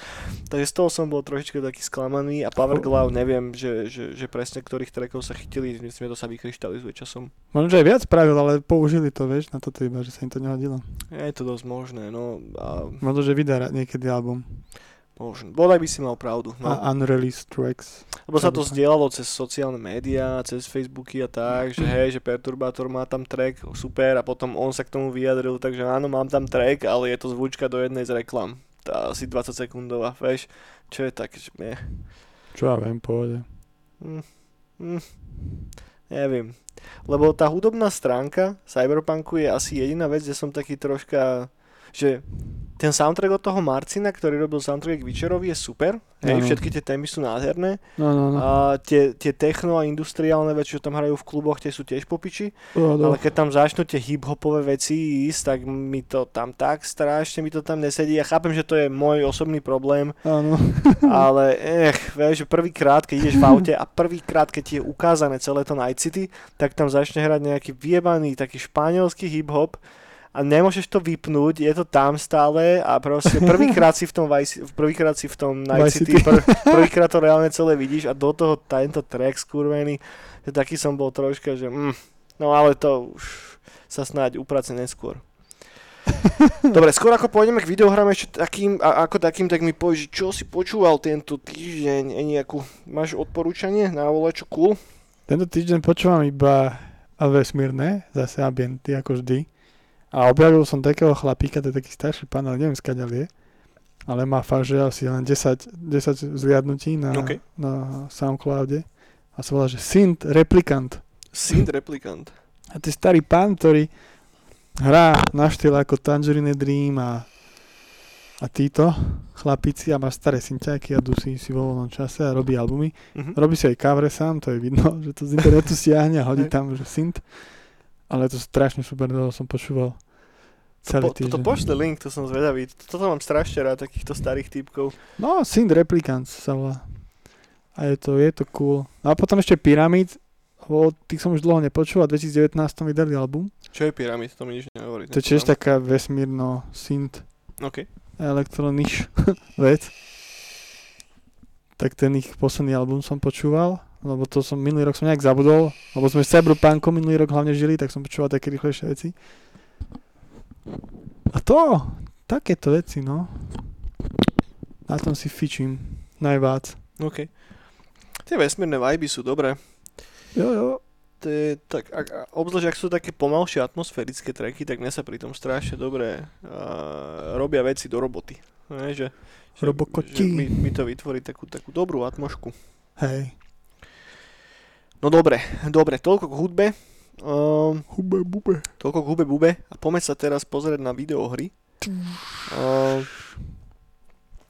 Takže z toho som bol trošička taký sklamaný a Power Glove neviem, že, že, že presne ktorých trackov sa chytili, myslím, že to sa vykryštalizuje časom. Možno, že aj viac spravil, ale použili to, vieš, na toto iba, že sa im to nehodilo. Je to dosť možné, no a Možno, že vydá niekedy album. Možno. Bodaj by si mal pravdu. No. A unreleased tracks. Lebo sa to zdieľalo cez sociálne médiá, cez Facebooky a tak, že hej, že Perturbátor má tam track, super, a potom on sa k tomu vyjadril, takže áno, mám tam track, ale je to zvučka do jednej z reklam. Tá asi 20 sekundová, vieš, čo je také, že nie. Čo ja viem, pohode. Hm, hm, neviem. Lebo tá hudobná stránka Cyberpunku je asi jediná vec, kde som taký troška, že ten soundtrack od toho Marcina, ktorý robil soundtrack k Witcherovi je super, hej, Áno. všetky tie témy sú nádherné, No, no, no. a tie, tie techno a industriálne veci, čo tam hrajú v kluboch, tie sú tiež popiči. no, no. Ale keď tam začnú tie hip-hopové veci ísť, tak mi to tam tak strašne mi to tam nesedí. Ja chápem, že to je môj osobný problém, Áno. ale ech, vieš, prvýkrát, keď ideš v aute a prvýkrát, keď ti je ukázané celé to Night City, tak tam začne hrať nejaký vyjebaný taký španielský hip-hop a nemôžeš to vypnúť, je to tam stále a proste prvýkrát si v tom, Vice, prvýkrát si v tom Night Vice City, City. pr- prvýkrát to reálne celé vidíš a do toho tento track skurvený, že taký som bol troška, že mm, no ale to už sa snáď uprace neskôr. Dobre, skôr ako pôjdeme k videohrám ešte takým, a, ako takým, tak mi že čo si počúval tento týždeň, nejakú, máš odporúčanie na vole čo cool? Tento týždeň počúvam iba vesmírne, zase ambienty, ako vždy. A objavil som takého chlapíka, to je taký starší pán, ale neviem skáďal je. Ale má fakt, že asi len 10, 10 zliadnutí na, OK. na Soundcloude. A sa volá, že Synth Replicant. Synth Replicant. A to je starý pán, ktorý hrá na štýl ako Tangerine Dream a, a títo chlapíci a má staré synťáky a dusí si vo voľnom čase a robí albumy. Mhm. Robí si aj cover sám, to je vidno, že to z internetu stiahne a hodí tam, že synth. Ale je to strašne super, to som počúval celý Po, toto pošle link, to som zvedavý. Toto mám strašne rád, takýchto starých typkov. No, Synth Replicants sa volá. A je to, je to cool. No a potom ešte Pyramid, o tých som už dlho nepočul a v 2019 vydali album. Čo je pyramid, to mi nič nehovorí. To je tiež taká vesmírno synth OK. elektroniš vec. Tak ten ich posledný album som počúval, lebo to som minulý rok som nejak zabudol, lebo sme s Cyberpunkom minulý rok hlavne žili, tak som počúval také rýchlejšie veci. A to, takéto veci, no. Na tom si fičím najvác. OK. Tie vesmírne viby sú dobré. Jo, jo. To je, tak, ak, obzvlášť ak sú také pomalšie atmosférické tracky, tak mne sa pri tom strašne dobre uh, robia veci do roboty. Ne, že, že, Robokoti. že mi, mi to vytvorí takú, takú dobrú atmošku. Hej. No dobre, dobre, toľko k hudbe. Um, Hube, bube. toľko k hube bube. A poďme sa teraz pozrieť na videohry. Uh,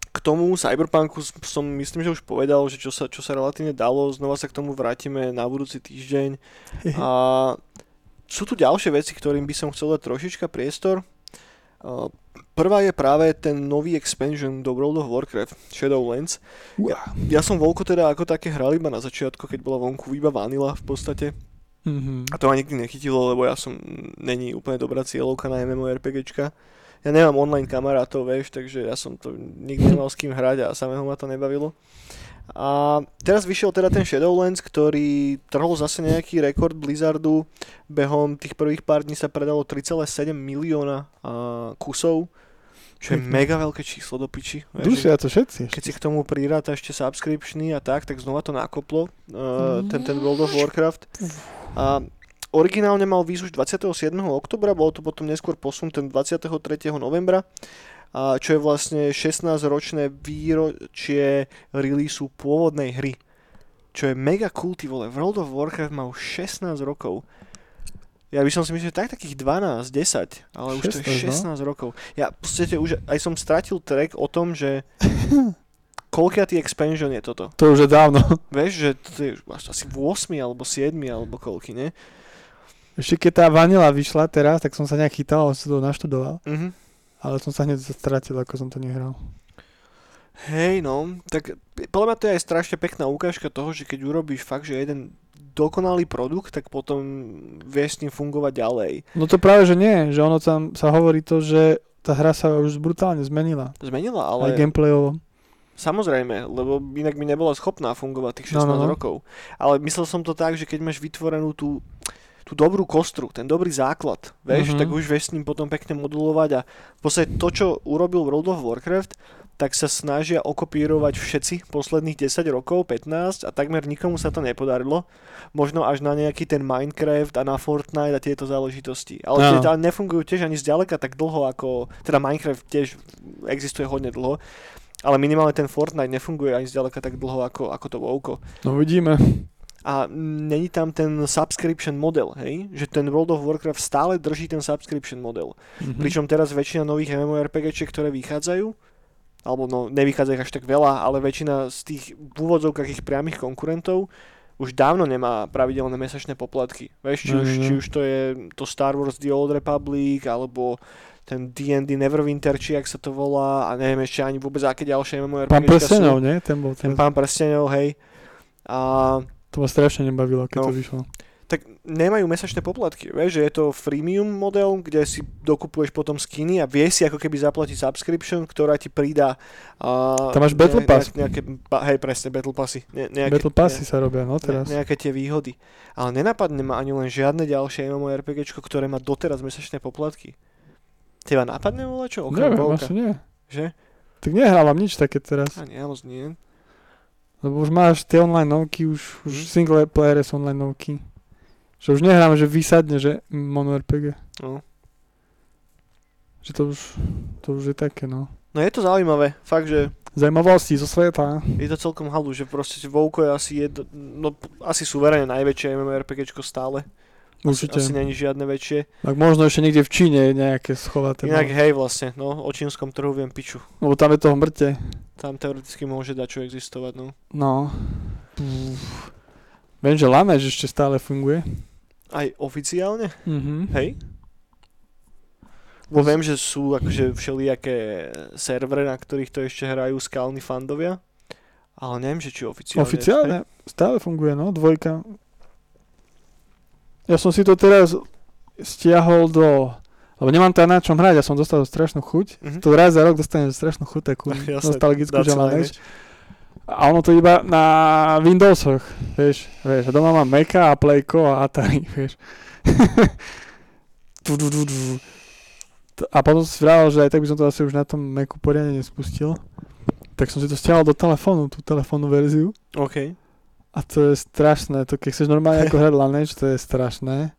k tomu Cyberpunku som myslím, že už povedal, že čo sa, čo sa relatívne dalo, znova sa k tomu vrátime na budúci týždeň. A sú tu ďalšie veci, ktorým by som chcel dať trošička priestor. Prvá je práve ten nový expansion do World of Warcraft, Shadowlands. Uá. Ja som voľko teda ako také hral iba na začiatku, keď bola vonku iba vanila v podstate. Mhm. A to ma nikdy nechytilo, lebo ja som není úplne dobrá cieľovka na MMORPGčka. Ja nemám online kamarátov, vieš, takže ja som to nikdy nemal s kým hrať a samého ma to nebavilo. A teraz vyšiel teda ten Shadowlands, ktorý trhol zase nejaký rekord Blizzardu. Behom tých prvých pár dní sa predalo 3,7 milióna kusov, čo je mega veľké číslo do piči. Dusia to všetci. keď si k tomu priráta ešte subscriptiony a tak, tak znova to nakoplo, uh, ten, ten World of Warcraft. A originálne mal výsť už 27. oktobra, bolo to potom neskôr posun ten 23. novembra, a čo je vlastne 16-ročné výročie releaseu pôvodnej hry. Čo je mega cool, ty vole. World of Warcraft má už 16 rokov. Ja by som si myslel, že tak takých 12, 10, ale už to je 16, 16 rokov. Ja v podstate už aj som stratil track o tom, že koľkatý expansion je toto. To už je dávno. Vieš, že to je asi 8 alebo 7 alebo koľky, ne? Ešte keď tá vanila vyšla teraz, tak som sa nejak chytal, som to naštudoval. Mhm. Ale som sa hneď stratil, ako som to nehral. Hej, no, tak podľa mňa to je aj strašne pekná ukážka toho, že keď urobíš fakt, že jeden dokonalý produkt, tak potom vieš s ním fungovať ďalej. No to práve, že nie, že ono tam sa hovorí to, že tá hra sa už brutálne zmenila. Zmenila, Ale... Aj gameplayovo. samozrejme, lebo inak by nebola schopná fungovať tých 16 No, no, no. rokov. Ale myslel som to tak, že keď máš vytvorenú tú, tú dobrú kostru, ten dobrý základ, vieš, Mhm. tak už vieš s ním potom pekne modulovať a v podstate to, čo urobil World of Warcraft, tak sa snažia okopírovať všetci posledných 10 rokov, 15 a takmer nikomu sa to nepodarilo. Možno až na nejaký ten Minecraft a na Fortnite a tieto záležitosti. Ale Áno. tie nefungujú tiež ani zďaleka tak dlho ako... Teda Minecraft tiež existuje hodne dlho. Ale minimálne ten Fortnite nefunguje ani zďaleka tak dlho ako, ako to WoWko. No vidíme. A není tam ten subscription model, hej? Že ten World of Warcraft stále drží ten subscription model. Mhm. Pričom teraz väčšina nových MMORPG, ktoré vychádzajú, alebo no nevychádza ich až tak veľa, ale väčšina z tých v úvodzovkách ich priamých konkurentov už dávno nemá pravidelné mesačné poplatky. Vieš, či, No, už, no, no. či už to je to Star Wars The Old Republic, alebo ten D&D Neverwinter, či jak sa to volá, a neviem ešte ani vôbec aké ďalšie MMORPG Pán prstenov, nie? Ten bol Ten ten, pán prstenov, hej. A To ma strašne nebavilo, keď No. to vyšlo. Tak nemajú mesačné poplatky, vieš, že je to freemium model, kde si dokupuješ potom skiny a vieš si ako keby zaplatiť subscription, ktorá ti pridá uh, Tam máš Battle Pass. Nejaké, ba, hej, presne, Battle Passy. Ne, nejaké, Battle Passy sa robia, no ne, teraz. nejaké tie výhody. Ale nenapadne ma ani len žiadne ďalšie MMORPGčko, ktoré má doteraz mesačné poplatky. Teba napadne čo? Okrem Neviem, asi nie. že? Tak nehrávam nič také teraz. Ani ja moc nie. Lebo už máš tie online novky, už, už Mhm. single player online novky. Že už nehrám, že vysadne, že mono RPG. No. Že to už, to už je také, no. no je to zaujímavé, fakt, že Zajímavosti zo sveta. je to celkom halu, že proste Vouko je asi, jedno, no, asi suverene najväčšie MMORPGčko stále. Určite. Asi není žiadne väčšie. Tak možno ešte niekde v Číne je nejaké schovaté. Inak no. hej vlastne, no, o čínskom trhu viem piču. Lebo tam je toho mŕte. Tam teoreticky môže dať čo existovať, no. No. Pff. Viem, že Lanež ešte stále funguje. Aj oficiálne, Mhm. hej? Bo viem, že sú akože všelijaké servery, na ktorých to ešte hrajú skalní fandovia. Ale neviem, že či oficiálne. Oficiálne stále funguje, no, dvojka. Ja som si to teraz stiahol do... Lebo nemám to na čom hrať, ja som dostal strašnú chuť. Mhm. To raz za rok dostanem strašnú chuť, takú nostalgickú, že mám. A ono to iba na Windowsoch, vieš, vieš, a doma mám Maca a Playko a Atari, vieš. Du, du, du, du. A potom si vravel, že aj tak by som to asi už na tom Macu poriadne nespustil. Tak som si to stiahol do telefónu, tú telefónnu verziu. OK. A to je strašné, to keď chceš normálne ako hrať Lineage, to je strašné.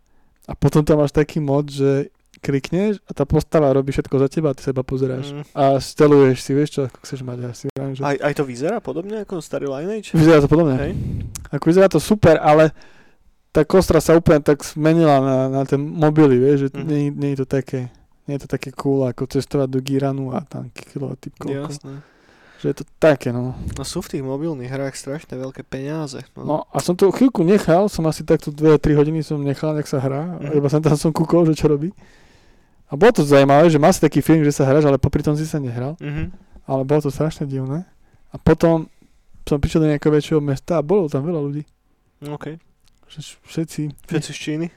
A potom tam máš taký mod, že klikneš a tá postava robí všetko za teba a ty sa iba pozeráš. Mm. A steluješ si, vieš čo, ako chceš mať. Ja si vravím, že... Aj, aj to vyzerá podobne ako starý Lineage? Vyzerá to podobne. Hej? Ako vyzerá to super, ale tá kostra sa úplne tak zmenila na, na ten mobily, vieš, že Mhm. nie, nie, je to také, nie je to také cool, ako cestovať do Giranu a tam kilo typ koľko. Jasné. Že je to také, no. No sú v tých mobilných hrách strašne veľké peniaze. No. No a som to chvíľku nechal, som asi takto 2-3 hodiny som nechal, nech sa hrá, a iba som tam som kúkol, že čo robí. A bolo to zaujímavé, že má si taký feeling, že sa hráš, ale popri tom si sa nehral, Mhm. ale bolo to strašne divné. A potom som prišiel do nejakého väčšieho mesta a bolo tam veľa ľudí. OK. Všetci, Všetci z Číny?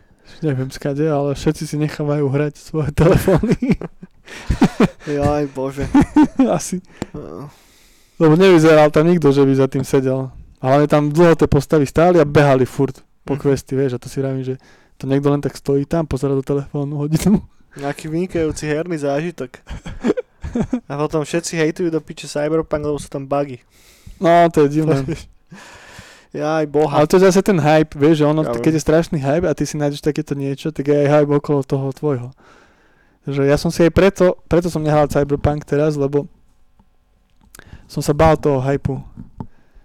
neviem skade, ale všetci si nechávajú hrať svoje telefóny. Jaj, bože. Asi. No. Lebo nevyzeral tam nikto, že by za tým sedel. Hlavne tam dlho tie postavy stáli a behali furt po Mhm. questy, vieš, a to si vravím, že to niekto len tak stojí tam, pozera do telefónu hodinu. Nejaký vynikajúci herný zážitok. A potom všetci hejtujú do piče Cyberpunk, lebo sú tam bugy. No, to je divné. Jaj, boha. Ale to je zase ten hype, vieš, že ono, Ja keď je strašný hype a ty si nájdeš takéto niečo, tak je aj hype okolo toho tvojho. Že ja som si aj preto, preto som nehral Cyberpunk teraz, lebo som sa bál toho hypu.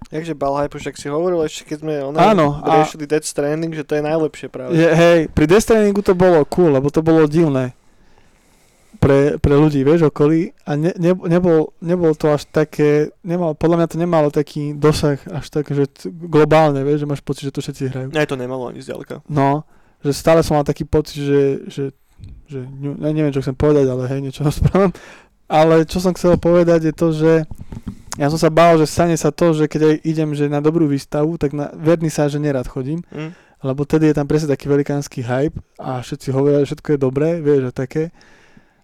Jakže bal hype, však si hovoril ešte, keď sme ono, Áno, a- riešili Death Stranding, že to je najlepšie práve. Je, hej, pri Death Strandingu to bolo cool, lebo to bolo divné pre, pre ľudí, vieš, okolí a ne, ne, nebol, nebol to až také, nemal, podľa mňa to nemalo taký dosah až tak, že t- globálne, vieš, že máš pocit, že to všetci hrajú. Aj to nemalo ani zďaleka. No, že stále som mal taký pocit, že, že, že ne, neviem, čo chcem povedať, ale hej, niečo rozprávam. Ale čo som chcel povedať je to, že Ja som sa bál, že stane sa to, že keď idem že na dobrú výstavu, tak na verný sa, že nerad chodím, Mm. lebo tedy je tam presne taký velikánsky hype a všetci hovoria, že všetko je dobré, vieš, a také.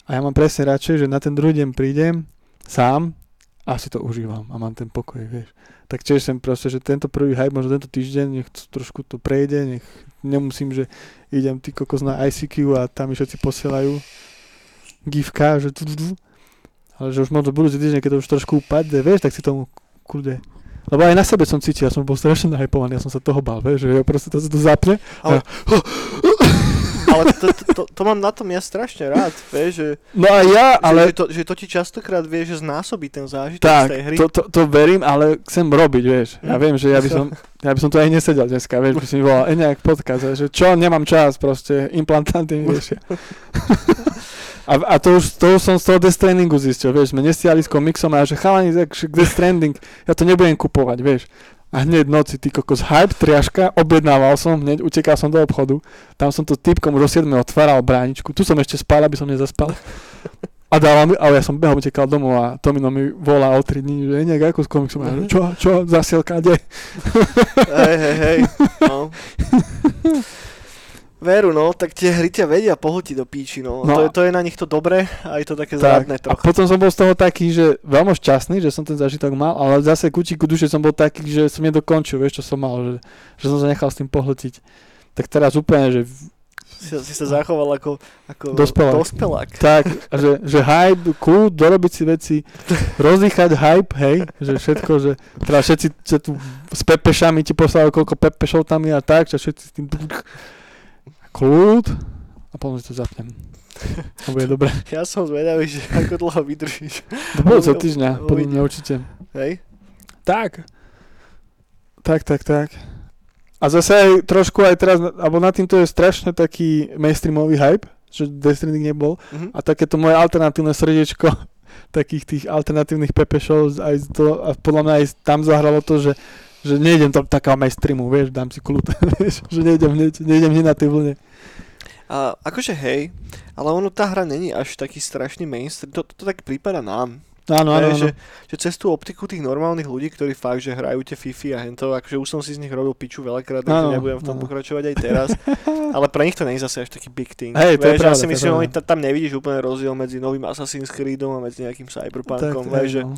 A ja mám presne radšej, že na ten druhý deň prídem sám a si to užívam a mám ten pokoj, vieš. Tak tiež sem proste, že tento prvý hype, možno tento týždeň, nech to trošku to prejde, nech nemusím, že idem ty kokos na ICQ a tam mi všetci posielajú gifka, že tu, tu, tu. Ale že už možno budúci týždeň, keď to už trošku upadne, vieš, tak si tomu kurde. Lebo aj na sebe som cítil, ja som bol strašne nahypovaný, ja som sa toho bal, vieš, že ja proste to, to zapne. Ale, ale to, to, to, to, mám na tom ja strašne rád, vieš, že, No a ja, ale... ale že, to, že to ti častokrát vie, že znásobí ten zážitok tak, z tej hry. to, to, to verím, ale chcem robiť, vieš. Ja Hm. viem, že ja by som, ja by som tu aj nesedel dneska, vieš, by si mi volal, e, nejak podcast, že čo, nemám čas, proste, implantanty mi riešia. A, a to, už, to už som z toho Death Strandingu zistil, vieš, sme nestiali s komiksom a ja, že chalani, Death Stranding, ja to nebudem kupovať, vieš. A hneď noci, ty kokos, hype, triaška, objednával som, hneď utekal som do obchodu, tam som to typkom už o 7 otváral bráničku, tu som ešte spal, aby som nezaspal. A dával mi, ale ja som behom utekal domov a Tomino mi volá o 3 dní, že nejak ako s komiksom, že čo, čo, zasielka, kde? Hej, hej, hej. No. Veru, no, tak tie hry ťa vedia pohltiť do píči, no. No To, a- je, to je na nich to dobré a je to také Tak, zradné a trochu. potom som bol z toho taký, že veľmi šťastný, že som ten zážitok mal, ale zase kutíku duše som bol taký, že som nedokončil, vieš, čo som mal, že, že som sa nechal s tým pohltiť. Tak teraz úplne, že Si, si sa zachoval ako, ako Dospelák. dospelák. tak, a že, že hype, kľud, dorobiť si veci, rozdýchať hype, hej, že všetko, že teda všetci sa tu s pepešami ti poslali, koľko pepešov tam je a tak, že všetci s tým kľud a potom si to zapnem. To bude dobre. Ja som zvedavý, že ako dlho vydržíš. Do budúceho týždňa, podľa mňa určite. Hej? Tak. Tak, tak, tak. A zase aj trošku aj teraz, alebo na týmto je strašne taký mainstreamový hype, že Death Stranding nebol. Mhm. A takéto moje alternatívne srdiečko takých tých alternatívnych pepešov aj to, a podľa mňa aj tam zahralo to, že že nejdem tam taká mainstreamu, vieš, dám si kľud, vieš, že nejdem hneď, nejdem hneď na tej vlne. A akože hej, ale ono tá hra není až taký strašný mainstream, to, to, to tak prípada nám. Áno, áno, áno. že, že cez tú optiku tých normálnych ľudí, ktorí fakt, že hrajú tie Fifi a hento, akože už som si z nich robil piču veľakrát, takže nebudem v tom áno. pokračovať aj teraz. ale pre nich to nie je zase až taký big thing. Hej, to je Vieš, ja pravda, si myslím, že pravda. oni ta- tam nevidíš úplne rozdiel medzi novým Assassin's Creedom a medzi nejakým Cyberpunkom. Tak, vieš, hej, že, no.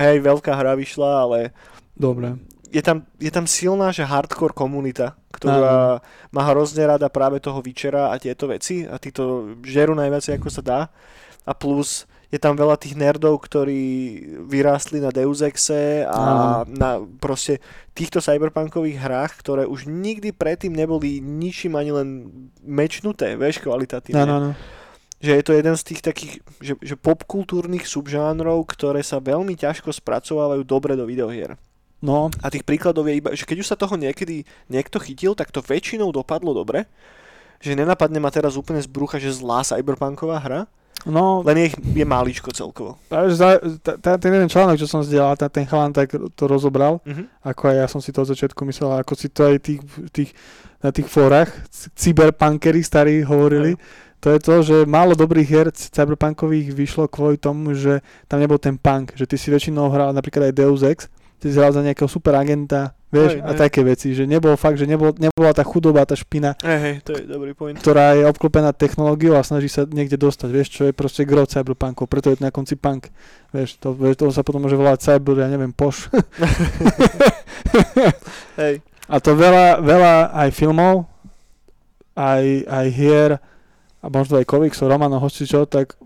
hej, veľká hra vyšla, ale Dobre. Je tam, je tam silná, že hardcore komunita, ktorá má hrozne rada práve toho Witchera a tieto veci a títo žerú najviac ako sa dá a plus je tam veľa tých nerdov, ktorí vyrástli na Deus Exe a na proste týchto cyberpunkových hrách, ktoré už nikdy predtým neboli ničím ani len mečnuté, vieš, kvalitatívne. Áno, áno. Že je to jeden z tých takých, že, že popkultúrnych subžánrov, ktoré sa veľmi ťažko spracovávajú dobre do videohier. No, A tých príkladov je iba, že keď už sa toho niekedy niekto chytil, tak to väčšinou dopadlo dobre. Že nenapadne ma teraz úplne z brucha, že zlá cyberpunková hra, no, len je, je máličko celkovo. ten jeden článok, čo som zdieľal, ten chalan tak to rozobral, Mhm. ako aj ja som si to od začiatku myslel, ako si to aj tých, tých, na tých fórach cyberpunkery starí hovorili, to je to, že málo dobrých hier cyberpunkových vyšlo kvôli tomu, že tam nebol ten punk, že ty si väčšinou hral napríklad aj Deus Ex, ty si hral za nejakého super agenta, vieš, Hej, a hej. také veci, že nebol fakt, že nebol, nebola tá chudoba, tá špina, Hej, hej, to je dobrý point. ktorá je obklopená technológiou a snaží sa niekde dostať, vieš, čo je proste gro cyberpunkov, preto je to na konci punk, vieš, to, vieš, to sa potom môže volať cyber, ja neviem, poš. Hej, A to veľa, veľa aj filmov, aj, aj hier, a možno aj komiksov, romanov, hoci čo, tak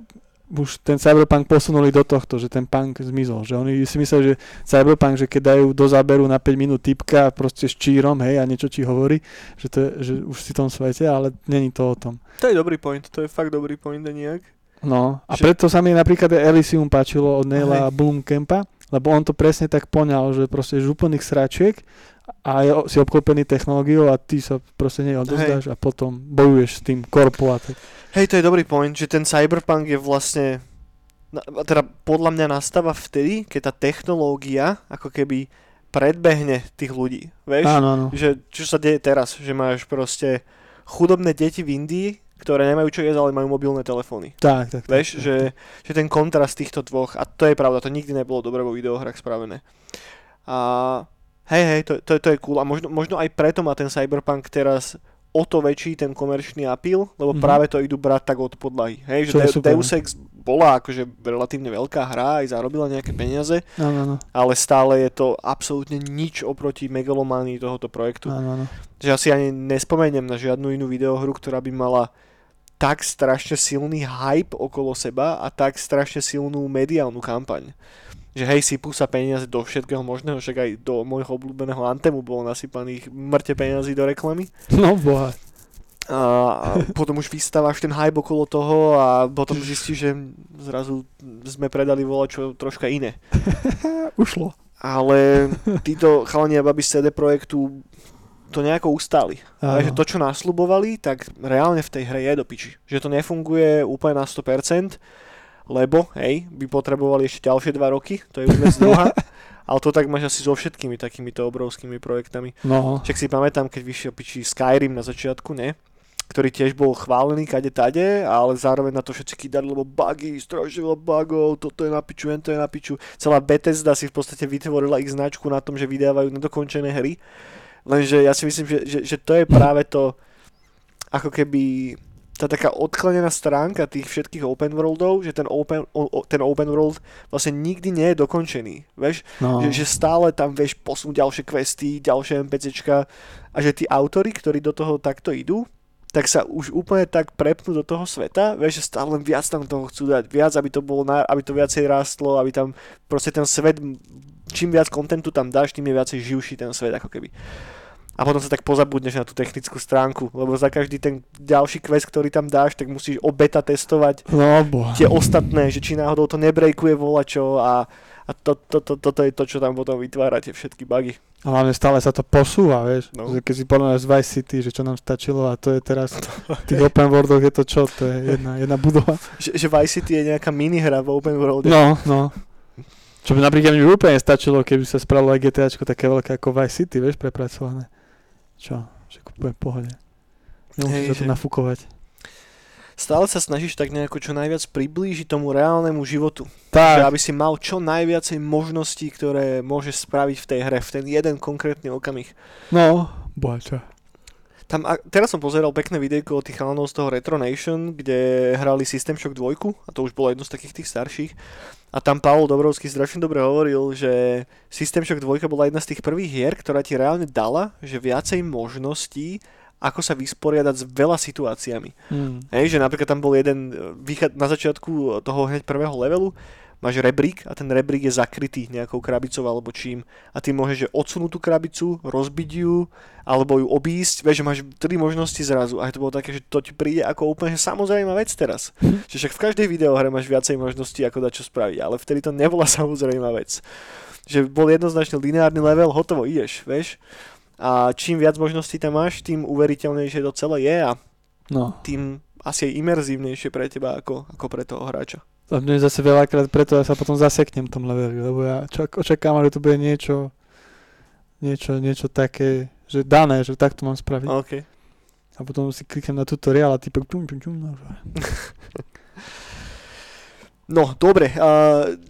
už ten cyberpunk posunuli do tohto, že ten punk zmizol. Že oni si mysleli, že cyberpunk, že keď dajú do záberu na 5 minút typka proste s čírom, hej, a niečo ti hovorí, že, to je, že už si v tom svete, ale není to o tom. to je dobrý point, to je fakt dobrý point nejak. No, a Že- preto sa mi napríklad Elysium páčilo od Neila Blomkampa, lebo on to presne tak poňal, že proste z úplných sračiek a je, si obklopený technológiou a ty sa proste nej odozdáš a potom bojuješ s tým korpo a tak. Hej, to je dobrý point, že ten cyberpunk je vlastne, teda podľa mňa nastáva vtedy, keď tá technológia ako keby predbehne tých ľudí, vieš? Áno, áno. že čo sa deje teraz, že máš proste chudobné deti v Indii, ktoré nemajú čo jesť, ale majú mobilné telefóny. Tak, tak. Vieš, tak, že, že ten kontrast týchto dvoch, a to je pravda, to nikdy nebolo dobre vo videohrách spravené. A hej, hej, to, to, to je cool. A možno, možno aj preto má ten Cyberpunk teraz o to väčší ten komerčný appeal, lebo Mhm. práve to idú brať tak od podlahy. Hej, že Čo De- Deus Ex bola akože relatívne veľká hra, aj zarobila nejaké peniaze, Áno, áno, ale stále je to absolútne nič oproti megalománii tohoto projektu. áno, áno. Že asi ani nespomeniem na žiadnu inú videohru, ktorá by mala tak strašne silný hype okolo seba a tak strašne silnú mediálnu kampaň. Že hej, sypú sa peniaze do všetkého možného, však aj do môjho obľúbeného Antemu bolo nasypaných mŕte peniazy do reklamy. No boha. A, a potom už vystávaš ten hype okolo toho a potom zistíš, že zrazu sme predali čo troška iné. Ušlo. Ale títo chalani a babi CD Projektu to nejako ustáli. Ale že Áno. to, čo nasľubovali, tak reálne v tej hre je do piči. Že to nefunguje úplne na 100%, lebo, hej, by potrebovali ešte ďalšie 2 roky, to je už vec druhá. Ale to tak máš asi so všetkými takýmito obrovskými projektami. No, Však si pamätám, keď vyšiel piči Skyrim na začiatku, ne? ktorý tiež bol chválený kade tade, ale zároveň na to všetci kýdali, lebo bugy, strašne veľa bugov, toto je na piču, to je na piču. Celá Bethesda si v podstate vytvorila ich značku na tom, že vydávajú nedokončené hry. Lenže ja si myslím, že, že, že to je práve to, ako keby tá taká odklenená stránka tých všetkých open worldov, že ten open, ten open world vlastne nikdy nie je dokončený. Vieš, no. že, že stále tam vieš posunúť ďalšie questy, ďalšie NPCčka a že tí autory, ktorí do toho takto idú, tak sa už úplne tak prepnú do toho sveta, vieš, že stále len viac tam toho chcú dať, viac, aby to bolo, na, aby to viacej rástlo, aby tam proste ten svet, čím viac kontentu tam dáš, tým je viacej živší ten svet, ako keby. A potom sa tak pozabudneš na tú technickú stránku, lebo za každý ten ďalší quest, ktorý tam dáš, tak musíš obeta testovať No boha. tie ostatné, že či náhodou to nebrejkuje volačo a, a to, to, to, toto je to, čo tam potom vytvára tie všetky bugy. A hlavne stále sa to posúva, vieš. No. Keď si porovnáš z Vice City, že čo nám stačilo a to je teraz v tých open worldoch je to čo? To je jedna, jedna budova. Že, že Vice City je nejaká minihra v open world. No, no. Čo by napríklad mi úplne stačilo, keby sa spravilo aj GTAčko také veľké ako Vice City, vieš, prepracované. Čo? Že úplne pohode. Nemusíš sa to že- nafúkovať. Stále sa snažíš tak nejako čo najviac priblížiť tomu reálnemu životu. Že Tak, aby si mal čo najviacej možností, ktoré môžeš spraviť v tej hre, v ten jeden konkrétny okamih. no, boha čo. Tam, a teraz som pozeral pekné videjko od tých chalanov z toho Retro Nation, kde hrali System Shock 2, a to už bolo jedno z takých tých starších. A tam Pavel Dobrovský strašne dobre hovoril, že System Shock 2 bola jedna z tých prvých hier, ktorá ti reálne dala, že viacej možností, ako sa vysporiadať s veľa situáciami. Hmm. Hej, že napríklad tam bol jeden e, východ na začiatku toho hneď prvého levelu, máš rebrík a ten rebrík je zakrytý nejakou krabicou alebo čím a ty môžeš že odsunúť tú krabicu, rozbiť ju alebo ju obísť, vieš, že máš tri možnosti zrazu a to bolo také, že to ti príde ako úplne samozrejmá vec teraz. že však v každej videohre máš viacej možností ako dať čo spraviť, ale vtedy to nebola samozrejmá vec. Že bol jednoznačne lineárny level, hotovo, ideš, vieš. A čím viac možností tam máš, tým uveriteľnejšie to celé je a No. tým asi aj imerzívnejšie pre teba ako, ako pre toho hráča. A mne zase veľakrát preto ja sa potom zaseknem v tom leveli, lebo ja čo, očakávam, že to bude niečo, niečo, niečo také, že dané, že takto mám spraviť. OK. A potom si kliknem na tutoriál a typek čum, no, No, dobre. Uh,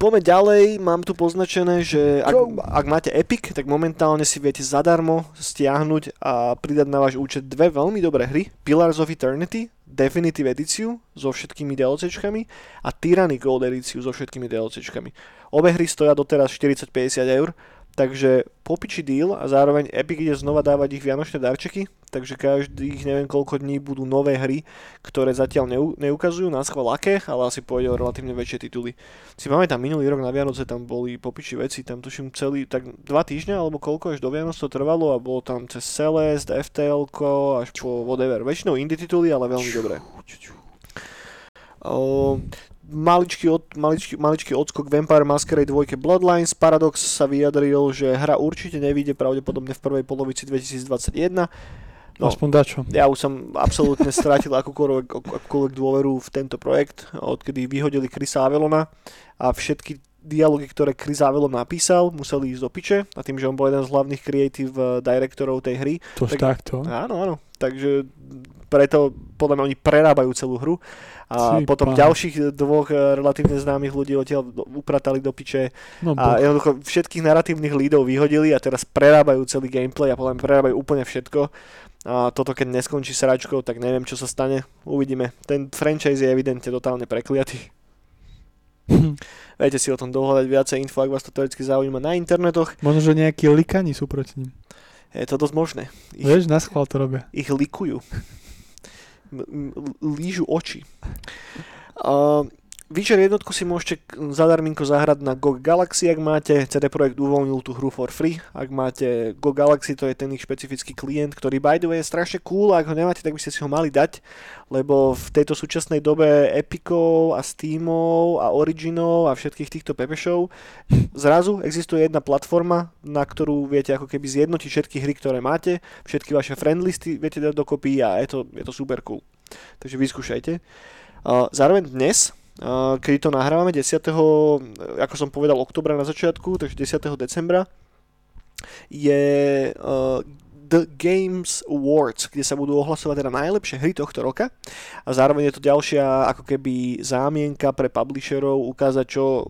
poďme ďalej. Mám tu poznačené, že ak, ak máte Epic, tak momentálne si viete zadarmo stiahnuť a pridať na váš účet dve veľmi dobré hry. Pillars of Eternity, Definitive edíciu so všetkými DLCčkami a Tyranny Gold edíciu so všetkými DLCčkami. Obe hry stoja doteraz 40-50 eur, takže popiči deal a zároveň Epic ide znova dávať ich vianočné darčeky, takže každých neviem koľko dní budú nové hry, ktoré zatiaľ neu, neukazujú na schvál aké, ale asi pôjde o relatívne väčšie tituly. Si pamätám, minulý rok na Vianoce tam boli popiči veci, tam tuším celý, tak dva týždňa alebo koľko až do Vianoc to trvalo a bolo tam cez Celeste, FTL až po whatever. Väčšinou indie tituly, ale veľmi dobré. O, maličký, od, maličký, maličký odskok Vampire Masquerade 2 Bloodlines. Paradox sa vyjadril, že hra určite nevíde pravdepodobne v prvej polovici 2021. No, Aspoň dačo. ja už som absolútne stratil akúkoľvek, akúkoľvek dôveru v tento projekt, odkedy vyhodili Chrisa Avelona a všetky dialógy, ktoré Chris Avelon napísal, museli ísť do piče a tým, že on bol jeden z hlavných creative eh, directorov tej hry, To tak, takto. Áno, áno. Takže preto podľa mňa oni prerábajú celú hru. A Ty potom pán. ďalších dvoch eh, relatívne známych ľudí odtiaľ upratali do piče No, a jednoducho všetkých narratívnych lídov vyhodili a teraz prerábajú celý gameplay a mňa prerábajú úplne všetko. A toto keď neskončí sračkou, tak neviem čo sa stane. Uvidíme. Ten franchise je evidentne totálne prekliatý. Viete si o tom dohľadať viacej info, ak vás to teoreticky zaujíma na internetoch. Možno, že nejakí likani sú proti ním. Je to dosť možné. Ich, Vieš, na schvál to robia. ich likujú. M- m- lížu oči. Uh, Witcher jednotku si môžete zadarminko zahrať na GOG Galaxy, ak máte. CD Projekt uvoľnil tú hru for free. Ak máte GOG Galaxy, to je ten ich špecifický klient, ktorý by the way je strašne cool. a Ak ho nemáte, tak by ste si ho mali dať, lebo v tejto súčasnej dobe Epicov a Steamov a Originov a všetkých týchto pepešov zrazu existuje jedna platforma, na ktorú viete ako keby zjednotiť všetky hry, ktoré máte, všetky vaše friendlisty viete dať dokopy a je to, je to super cool. Takže vyskúšajte. Zároveň dnes, keď to nahrávame 10. ako som povedal, oktobra na začiatku, takže 10. decembra, je uh, The Games Awards, kde sa budú ohlasovať teda najlepšie hry tohto roka a zároveň je to ďalšia ako keby zámienka pre publisherov ukázať, čo,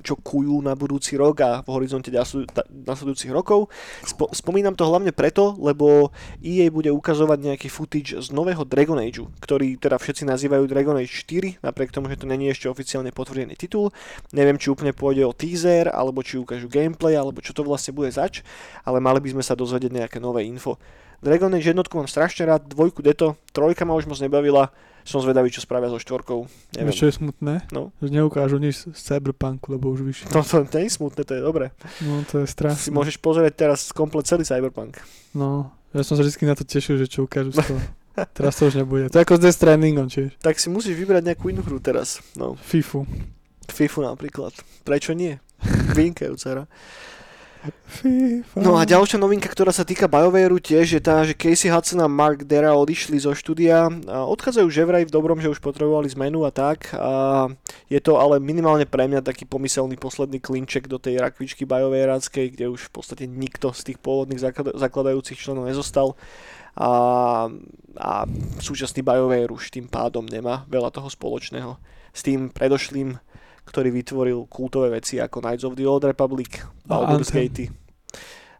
čo kujú na budúci rok a v horizonte nasledujúcich rokov. Spo, spomínam to hlavne preto, lebo EA bude ukazovať nejaký footage z nového Dragon Ageu, ktorý teda všetci nazývajú Dragon Age 4, napriek tomu, že to není ešte oficiálne potvrdený titul. Neviem, či úplne pôjde o teaser, alebo či ukážu gameplay, alebo čo to vlastne bude zač, ale mali by sme sa dozvedieť nejaké nové info. Dragon Age jednotku mám strašne rád, dvojku deto, trojka ma už moc nebavila, som zvedavý, čo spravia so štvorkou. Neviem. Čo je smutné? No. Že neukážu nič z Cyberpunku, lebo už vyšli. No to nie je smutné, to je dobré. No to je Si strašné. môžeš pozrieť teraz komplet celý Cyberpunk. No, ja som sa vždy na to tešil, že čo ukážu z toho. Teraz to už nebude. To je ako s Death Strandingom, čiže. Tak si musíš vybrať nejakú inú hru teraz. No, FIFU. FIFU napríklad. Prečo nie? Vynikajúca hra. FIFA. No a ďalšia novinka, ktorá sa týka BioWareu tiež je tá, že Casey Hudson a Mark Dera odišli zo štúdia. Odchádzajú že vraj v dobrom, že už potrebovali zmenu a tak. A je to ale minimálne pre mňa taký pomyselný posledný klinček do tej rakvičky BioWareáckej, kde už v podstate nikto z tých pôvodných zaklad- zakladajúcich členov nezostal. A, a súčasný BioWare už tým pádom nemá veľa toho spoločného s tým predošlým ktorý vytvoril kultové veci ako Knights of the Old Republic, A Baldur's. Gate.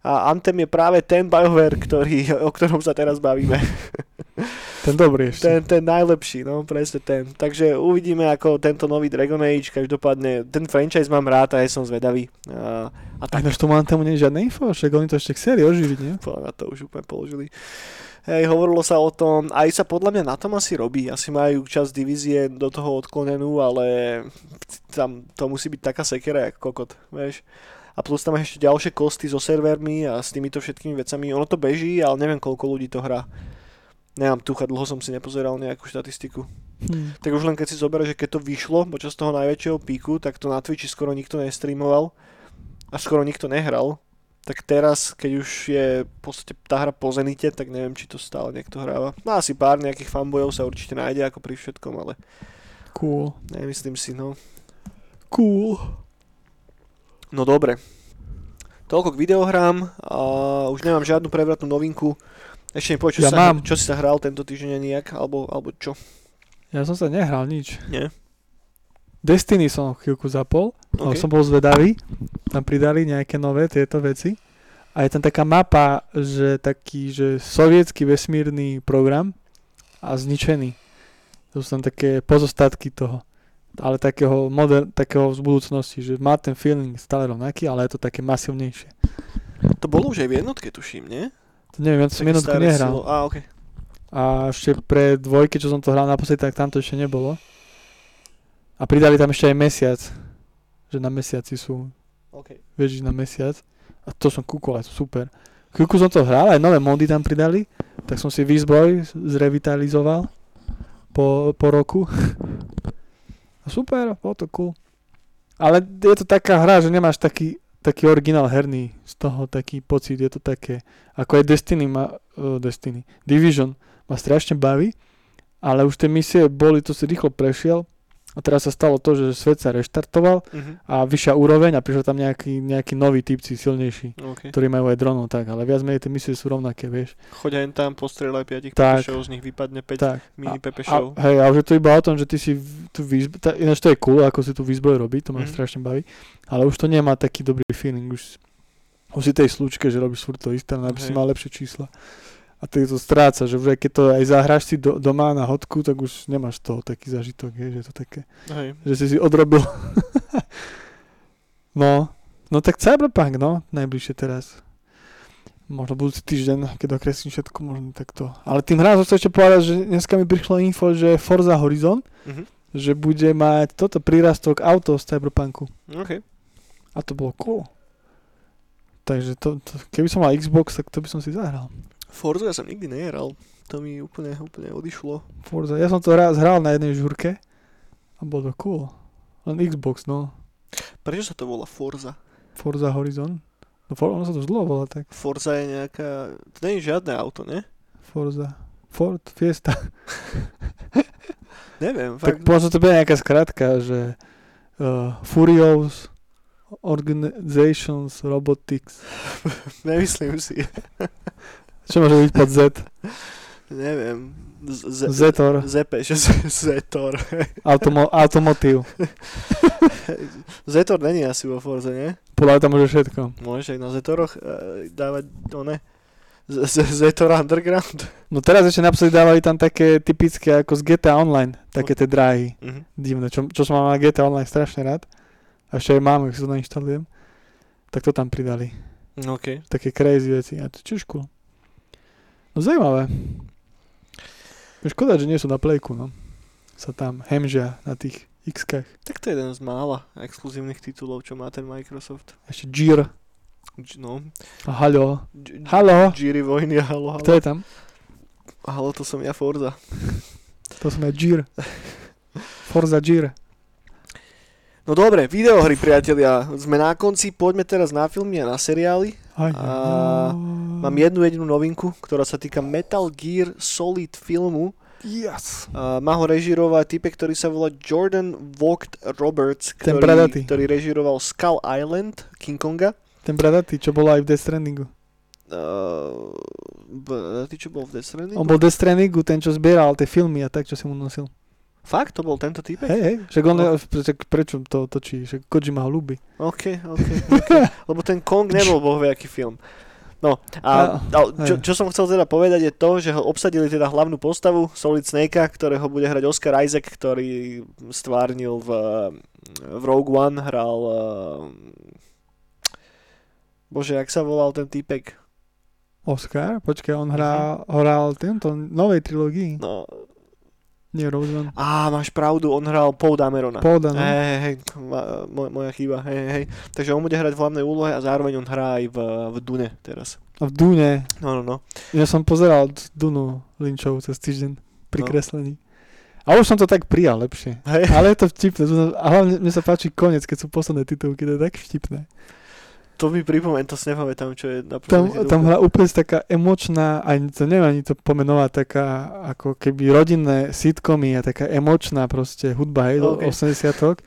A Anthem je práve ten BioWare, ktorý, o ktorom sa teraz bavíme. Ten dobrý ešte. Ten, ten najlepší, no presne ten. Takže uvidíme, ako tento nový Dragon Age, každopádne ten franchise mám rád a ja som zvedavý. A, a Tak tak než to mám tam nie je žiadne info, však oni to ešte chceli oživiť, nie? podľa to už úplne položili. Hej, hovorilo sa o tom, aj sa podľa mňa na tom asi robí, asi majú časť divízie do toho odklonenú, ale tam to musí byť taká sekera, jak kokot, vieš. A plus tam ešte ďalšie kosty so servermi a s týmito všetkými vecami. Ono to beží, ale neviem, koľko ľudí to hrá. Nemám tucha, dlho som si nepozeral nejakú štatistiku. Hm. Tak už len keď si zoberieš, že keď to vyšlo počas toho najväčšieho píku, tak to na Twitchi skoro nikto nestreamoval a skoro nikto nehral. Tak teraz, keď už je v podstate tá hra po Zenite, tak neviem, či to stále niekto hráva. No asi pár nejakých fanbojov sa určite nájde ako pri všetkom, ale Cool. nemyslím si, no. Cool. No dobre. Toľko k videohrám a už nemám žiadnu prevratnú novinku. Ešte mi povedz, čo, Ja sa, mám. čo si sa hral tento týždeň nejak, alebo, alebo čo? Ja som sa nehral nič. Nie? Destiny som chvíľku zapol, okay. Som bol zvedavý. Tam pridali nejaké nové tieto veci. A je tam taká mapa, že taký, že sovietský vesmírny program a zničený. To sú tam také pozostatky toho. Ale takého, moder, takého z budúcnosti, že má ten feeling stále rovnaký, ale je to také masívnejšie. To bolo už aj v jednotke, tuším, nie? To neviem, ja som jednotku nehral. silo- Á, okay. A ešte pre dvojke, čo som to hral naposledy, tak tam to ešte nebolo. A pridali tam ešte aj mesiac. Že na mesiaci sú, Okay. vieš, na mesiac. A to som kúkol, je to super. Chvíľku som to hral, aj nové mody tam pridali. Tak som si Výzbroj zrevitalizoval po, po roku. A super, bolo to cool. Ale je to taká hra, že nemáš taký, taký originál herný z toho, taký pocit, je to také, ako aj Destiny má, uh, Destiny, Division ma strašne baví, ale už tie misie boli, to si rýchlo prešiel A teraz sa stalo to, že svet sa reštartoval Mhm. a vyššia úroveň a prišiel tam nejaký, nejaký nový typci silnejší, OK. ktorí majú aj dronov, tak, ale viac menej tie misie sú rovnaké, vieš. Choď aj tam, postrieľaj 5 Tak. pepešov, z nich vypadne 5 Tak. mini A, pepešov. hej, a už je to iba o tom, že ty si v- tú výzbroj, tá, ináč to je cool, ako si tú výzbroj robí, to ma Mhm. strašne baví, ale už to nemá taký dobrý feeling, už, už si tej slučke, že robíš furt to isté, aby si Hej. mal lepšie čísla. A ty to stráca, že už aj keď to aj zahráš si do, doma na hodku, tak už nemáš toho taký zažitok, hej, že je to také, Hej. že si si odrobil. no, no tak Cyberpunk, no, najbližšie teraz. Možno budúci týždeň, keď okreslím všetko, možno takto. Ale tým hrám som ešte povedať, že dneska mi prišlo info, že Forza Horizon, Mhm. že bude mať toto prírastok auto z Cyberpunku. OK. A to bolo cool. Takže to, to, keby som mal Xbox, tak to by som si zahral. Forza ja som nikdy nehral. To mi úplne, úplne odišlo. Forza. Ja som to raz hral na jednej žurke a bolo to cool. Len Xbox, no. Prečo sa to volá Forza? Forza Horizon. No For, ono sa to zlo volá tak. Forza je nejaká... To nie je žiadne auto, ne? Forza. Ford Fiesta. Neviem, Tak fakt. možno to bude nejaká skratka, že uh, Furious Organizations Robotics. Nemyslím si. Čo môže byť pod Z? Neviem. Z- Z- Zetor. Zepe, že Z- Zetor. Automo- automotív. Zetor není asi vo Forze, nie? Podľa tam môže všetko. Môžeš aj na Zetoroch e, dávať, to ne? Z- z- Zetor Underground. No teraz ešte naposledy dávali tam také typické ako z GTA Online, také tie dráhy. Mhm. Divné, čo, čo som mal na GTA Online strašne rád. A ešte aj mám, ak si to nainštalujem. Tak to tam pridali. OK. Také crazy veci. A to cool. No zaujímavé. Škoda, že nie sú na plejku, no. Sa tam hemžia na tých x Tak to je jeden z mála exkluzívnych titulov, čo má ten Microsoft. Ešte. Dž- No. A Halo. Dž- Halo. Jiri vojny a halo, Kto halo. je tam? Halo, to som ja Forza. To som ja Gear. Forza Gear. No dobre, videohry, priatelia. Sme na konci, poďme teraz na filmy a na seriály. Aj, A Mám jednu jedinú novinku, ktorá sa týka Metal Gear Solid filmu. Yes. A má ho režirovať type, ktorý sa volá Jordan Vogt Roberts, Ten ktorý, bradatý. ktorý režiroval Skull Island, King Konga. Ten bradatý, čo bol aj v Death Strandingu. Uh, bradatý, čo bol v Death Strandingu? On bol Death Strandingu, ten, čo zbieral tie filmy a tak, čo si mu nosil. Fakt? To bol tento typek? Hej, hej, však on, No. však prečo to točí, však Kojima ho ľúbi. OK, OK, OK. Lebo ten Kong nebol bohviaký film. No, a, a čo, čo som chcel teda povedať je to, že ho obsadili teda hlavnú postavu Solid Snakea, ktorého bude hrať Oscar Isaac, ktorý stvárnil v, v Rogue One, hral... Uh, bože, jak sa volal ten týpek? Oscar, počkaj, on hrá, hral tento novej trilógii. No, Nie Rose One. á, máš pravdu, on hral Paul Damerona. Polda, no. Hej, hej, hej, ma- moj, moja chyba, hej, hej. Takže on bude hrať v hlavnej úlohe a zároveň on hrá aj v, v Dune teraz. A v Dune, No, no, no. ja som pozeral Dunu Lynchov cez týždeň pri No. kreslení. A už som to tak prijal lepšie. Hej. Ale je to vtipné. A hlavne mne sa páči koniec, keď sú posledné titulky, to je tak vtipné. To mi pripomeň, to si nepamätám, čo je na Tam, tam hra úplne taká emočná, ani to neviem ani to pomenovať, taká ako keby rodinné sitcomy a taká emočná proste hudba, hej, OK. do 80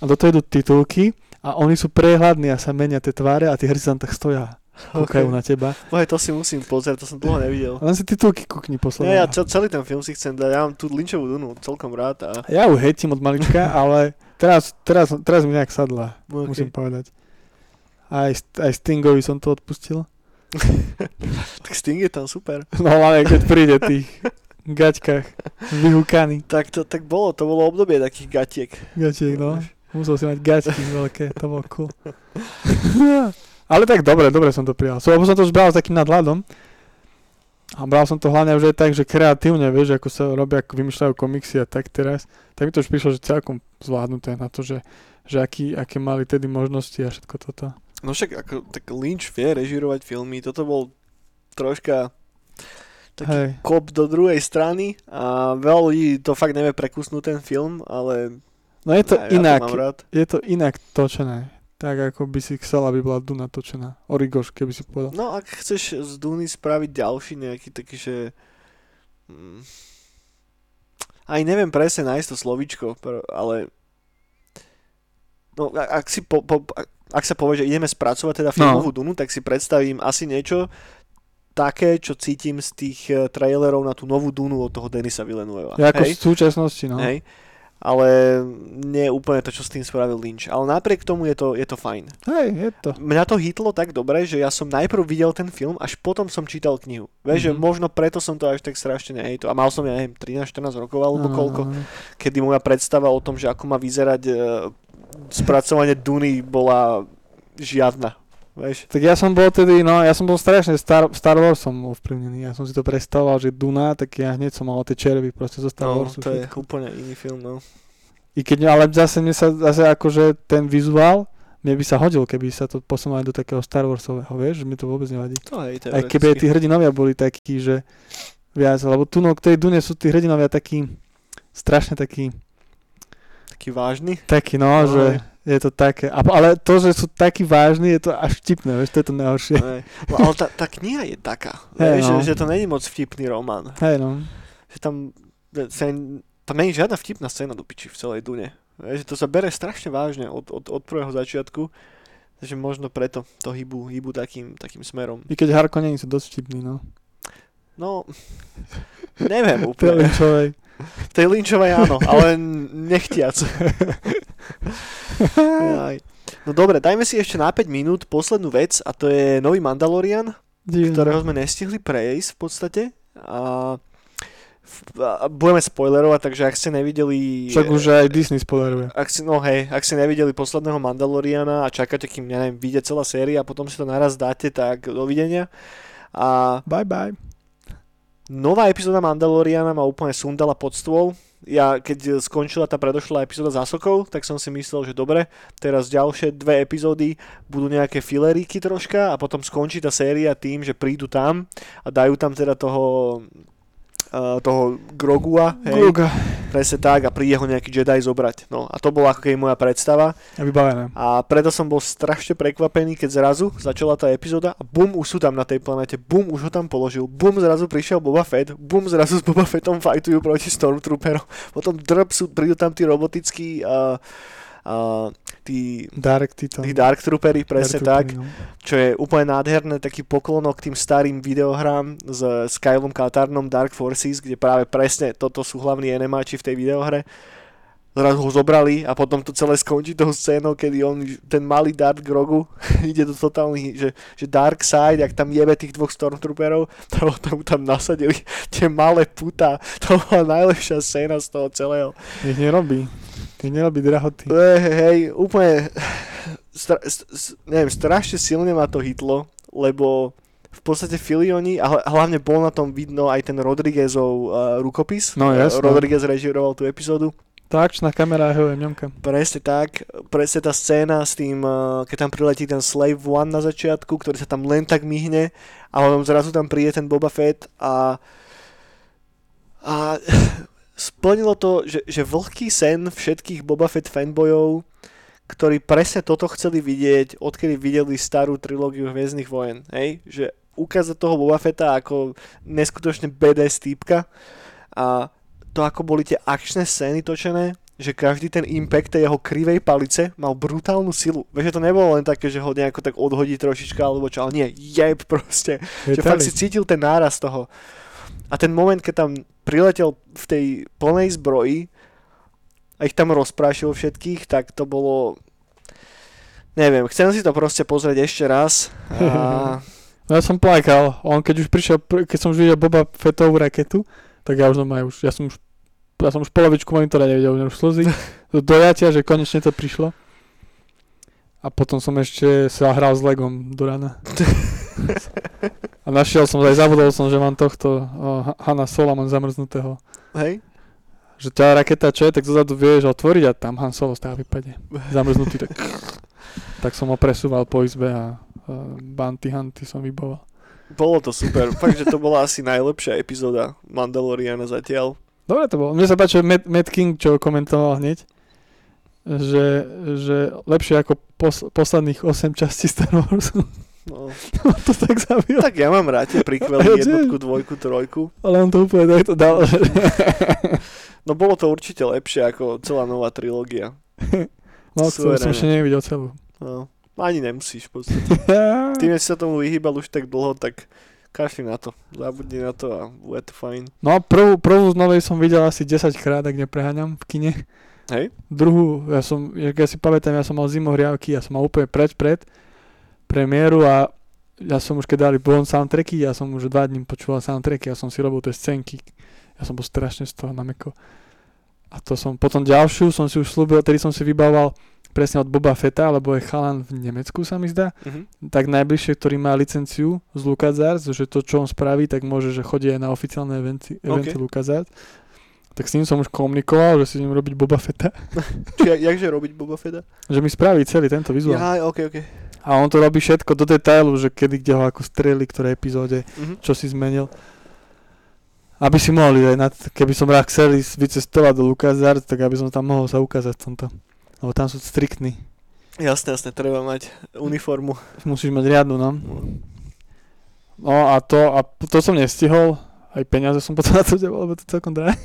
A do toho idú titulky a oni sú prehľadní a sa menia tie tváre a tí herci tam tak stoja, kúkajú na teba. Bohe, to si musím pozrieť, to som dlho nevidel. Len si titulky kúkni posledné. Nie, ja ce- celý ten film si chcem dať, ja mám tú Lynchovú Dunu celkom rád a... Ja ju hejtím od malička, ale teraz, teraz, teraz mi nejak sadla, Okay. musím povedať. Aj, St- aj Stingovi som to odpustil. tak Sting je tam super. No ale keď príde tých gaťkách, vyhúkaný Tak to tak bolo, to bolo obdobie takých gatiek. gaťiek, no. Musel si mať gaťky veľké, to bolo cool. ale tak dobre, dobre som to prijal. Lebo som to už bral s takým nadhľadom. A bral som to hlavne už aj tak, že kreatívne, vieš, ako sa robia, ako vymýšľajú komiksy a tak teraz. Tak mi to už prišlo, že celkom zvládnuté na to, že, že aký, aké mali tedy možnosti a všetko toto. No však ako, tak Lynch vie režirovať filmy, toto bol troška taký Hej. kop do druhej strany a veľa ľudí to fakt nevie prekusnúť ten film, ale No je to ja, inak, ja to je to inak točené. Tak ako by si chcel, aby bola Duna točená. Origoš, keby si povedal. No ak chceš z Duny spraviť ďalší nejaký taký, že... mm, aj neviem presne nájsť to slovíčko, pr- ale no, ak, si po, po, ak- sa povie, že ideme spracovať teda filmovú no. Dunu, tak si predstavím asi niečo také, čo cítim z tých eh, trailerov na tú novú Dunu od toho Denisa Villeneuva. Ja ako Hej? v súčasnosti, no. Hej? Ale nie je úplne to, čo s tým spravil Lynch. Ale napriek tomu je to, je to fajn. Hej, je to. Mňa to hitlo tak dobre, že ja som najprv videl ten film, až potom som čítal knihu. Vieš, mm-hmm. že Mhm. možno preto som to až tak strašne nehejto. A mal som, ja neviem, 13-14 rokov alebo Áno, koľko, áno. kedy moja predstava o tom, že ako má vyzerať e, spracovanie Duny bola žiadna. Vieš? Tak ja som bol tedy, no, ja som bol strašne Star, Star Warsom ovplyvnený. Ja som si to predstavoval, že Duna, tak ja hneď som mal tie červy proste zo Star No, Warsu. to je všetko. úplne iný film, no. I keď, ale zase mne sa, zase akože ten vizuál, mne by sa hodil, keby sa to posunulo aj do takého Star Warsového, vieš, že mi to vôbec nevadí. To hej, Aj keby aj tí hrdinovia boli takí, že viac, lebo tu no, k tej Dune sú tí hrdinovia takí, strašne takí, Taký vážny. takí no, No, že hej. je to také. A, ale to, že sú takí vážni, je to až vtipné, vieš, to je to najhoršie. No, ale tá, tá kniha je taká, Hej, vieš, no. že, že to není moc vtipný román. Hej no. Že tam, tam není žiadna vtipná scéna do piči v celej Dune. Vieš, že to sa bere strašne vážne od, od, od prvého začiatku. Takže možno preto to hýbu, hýbu takým, takým smerom. I keď Harkonneni sú dosť vtipní, no. No, neviem úplne. Lynchovej. Tej Lynchovej áno, ale nechtiac. No dobre, dajme si ešte na 5 minút poslednú vec a to je nový Mandalorian, Divné. ktorého sme nestihli prejsť v podstate. A, budeme spoilerovať, takže ak ste nevideli... Však už aj Disney spoileruje. Ak si, no hej, ak ste nevideli posledného Mandaloriana a čakáte, kým, ja neviem, vyjde celá séria a potom si to naraz dáte, tak dovidenia. A Bye bye. Nová epizóda Mandaloriana ma úplne sundala pod stôl. Ja, keď skončila tá predošlá epizóda zásokov, tak som si myslel, že dobre, teraz ďalšie dve epizódy budú nejaké fileríky troška a potom skončí tá séria tým, že prídu tam a dajú tam teda toho uh, toho Grogua, hej, Gruga. presne tak a príde ho nejaký Jedi zobrať. No a to bola ako keby moja predstava A vybavené. a preto som bol strašne prekvapený, keď zrazu začala tá epizóda a bum, už sú tam na tej planete, bum, už ho tam položil, bum, zrazu prišiel Boba Fett, bum, zrazu s Boba Fettom fajtujú proti Stormtrooperom, potom drp sú, prídu tam tí robotickí uh, uh, tí, Dark tí Dark Troopery, presne tak, Troopery, no. čo je úplne nádherné, taký poklonok tým starým videohrám s Skylom Katarnom Dark Forces, kde práve presne toto sú hlavní enemáči v tej videohre. Zrazu ho zobrali a potom to celé skončí tou scénou, kedy on, ten malý Darth Grogu ide do totálnych, že, že Dark Side, ak tam jebe tých dvoch Stormtrooperov, to tam, tam nasadili tie malé puta. To bola najlepšia scéna z toho celého. Nech nerobí. Nech nerobí drahoty. Hej, hej, úplne, stra, st, neviem, strašne silne ma to hitlo, lebo v podstate Filioni, a hl- hlavne bol na tom vidno aj ten Rodriguezov uh, rukopis. No, Uh, jasné. Rodriguez režiroval tú epizódu. Tá akčná kamera je ňomka. Presne tak, presne tá scéna s tým, uh, keď tam priletí ten Slave One na začiatku, ktorý sa tam len tak myhne a potom zrazu tam príde ten Boba Fett a a splnilo to, že, že vlhký sen všetkých Boba Fett fanbojov, ktorí presne toto chceli vidieť, odkedy videli starú trilógiu Hviezdnych vojen, hej? Že ukázať toho Boba Fetta ako neskutočne badass týpka a to ako boli tie akčné scény točené, že každý ten impact tej jeho krivej palice mal brutálnu silu. Vieš, že to nebolo len také, že ho nejako tak odhodí trošička alebo čo, ale nie, jeb proste. Že fakt si cítil ten náraz toho. A ten moment, keď tam priletel v tej plnej zbroji a ich tam rozprášil všetkých, tak to bolo... Neviem, chcem si to proste pozrieť ešte raz. A... No ja som plakal. On keď už prišiel, pr- keď som už videl Boba Fettovú raketu, tak ja už normálne už, ja som už, ja som už polovičku monitora nevidel, už slzy. Do dojatia, že konečne to prišlo. A potom som ešte sa hral s Legom do rana. A našiel som, aj zabudol som, že mám tohto o, Hanna Sola, mám zamrznutého. Hej? Že ťa raketa čo je, tak zozadu vieš otvoriť a tam Han Solo stále vypadne. Zamrznutý, tak... tak som ho presúval po izbe a uh, Bounty Hunty som vyboval. Bolo to super. Fakt, že to bola asi najlepšia epizóda Mandaloriana zatiaľ. Dobre to bolo. Mne sa páči Matt, Matt King, čo komentoval hneď, že, že lepšie ako pos, posledných 8 častí Star Warsu. No. to tak zabil. Tak ja mám rád tie prikvely jednotku, dvojku, trojku. Ale on to úplne takto dal. Že... No bolo to určite lepšie ako celá nová trilógia. No, celú som ešte nevidel celú. No, ani nemusíš v podstate. Tým, že si sa tomu vyhýbal už tak dlho, tak kašli na to. Zabudni na to a bude to fajn. No prvú, prvú z novej som videl asi 10 krát, ak nepreháňam v kine. Hej? Druhú, ja som, jak ja si pamätám, ja som mal zimohriavky, ja som mal úplne pred, pred premiéru a ja som už keď dali von soundtracky, ja som už dva dní počúval soundtracky, ja som si robil tie scénky. Ja som bol strašne z toho nameko. A to som, potom ďalšiu som si už slúbil, tedy som si vybavoval presne od Boba Fetta, lebo je chalan v Nemecku sa mi zdá, Mhm. tak najbližšie, ktorý má licenciu z LucasArts, že to, čo on spraví, tak môže, že chodí aj na oficiálne eventy, eventy OK. LucasArts. Tak s ním som už komunikoval, že si idem robiť Boba Fetta, Či, jakže robiť Boba Fetta? že mi spraví celý tento vizuál. Ja, ok, ok. A on to robí všetko do detailu, že kedy, kde ho ako streli, ktoré epizóde, Mhm. čo si zmenil. Aby si mohli aj na, keby som rád chcel ísť vycestovať do LucasArts, tak aby som tam mohol sa ukázať v tomto. Lebo tam sú striktní. Jasné, jasné, treba mať uniformu. Musíš mať riadnu, no. No a to, a to som nestihol. Aj peniaze som potom na to debol, lebo to celkom drahé.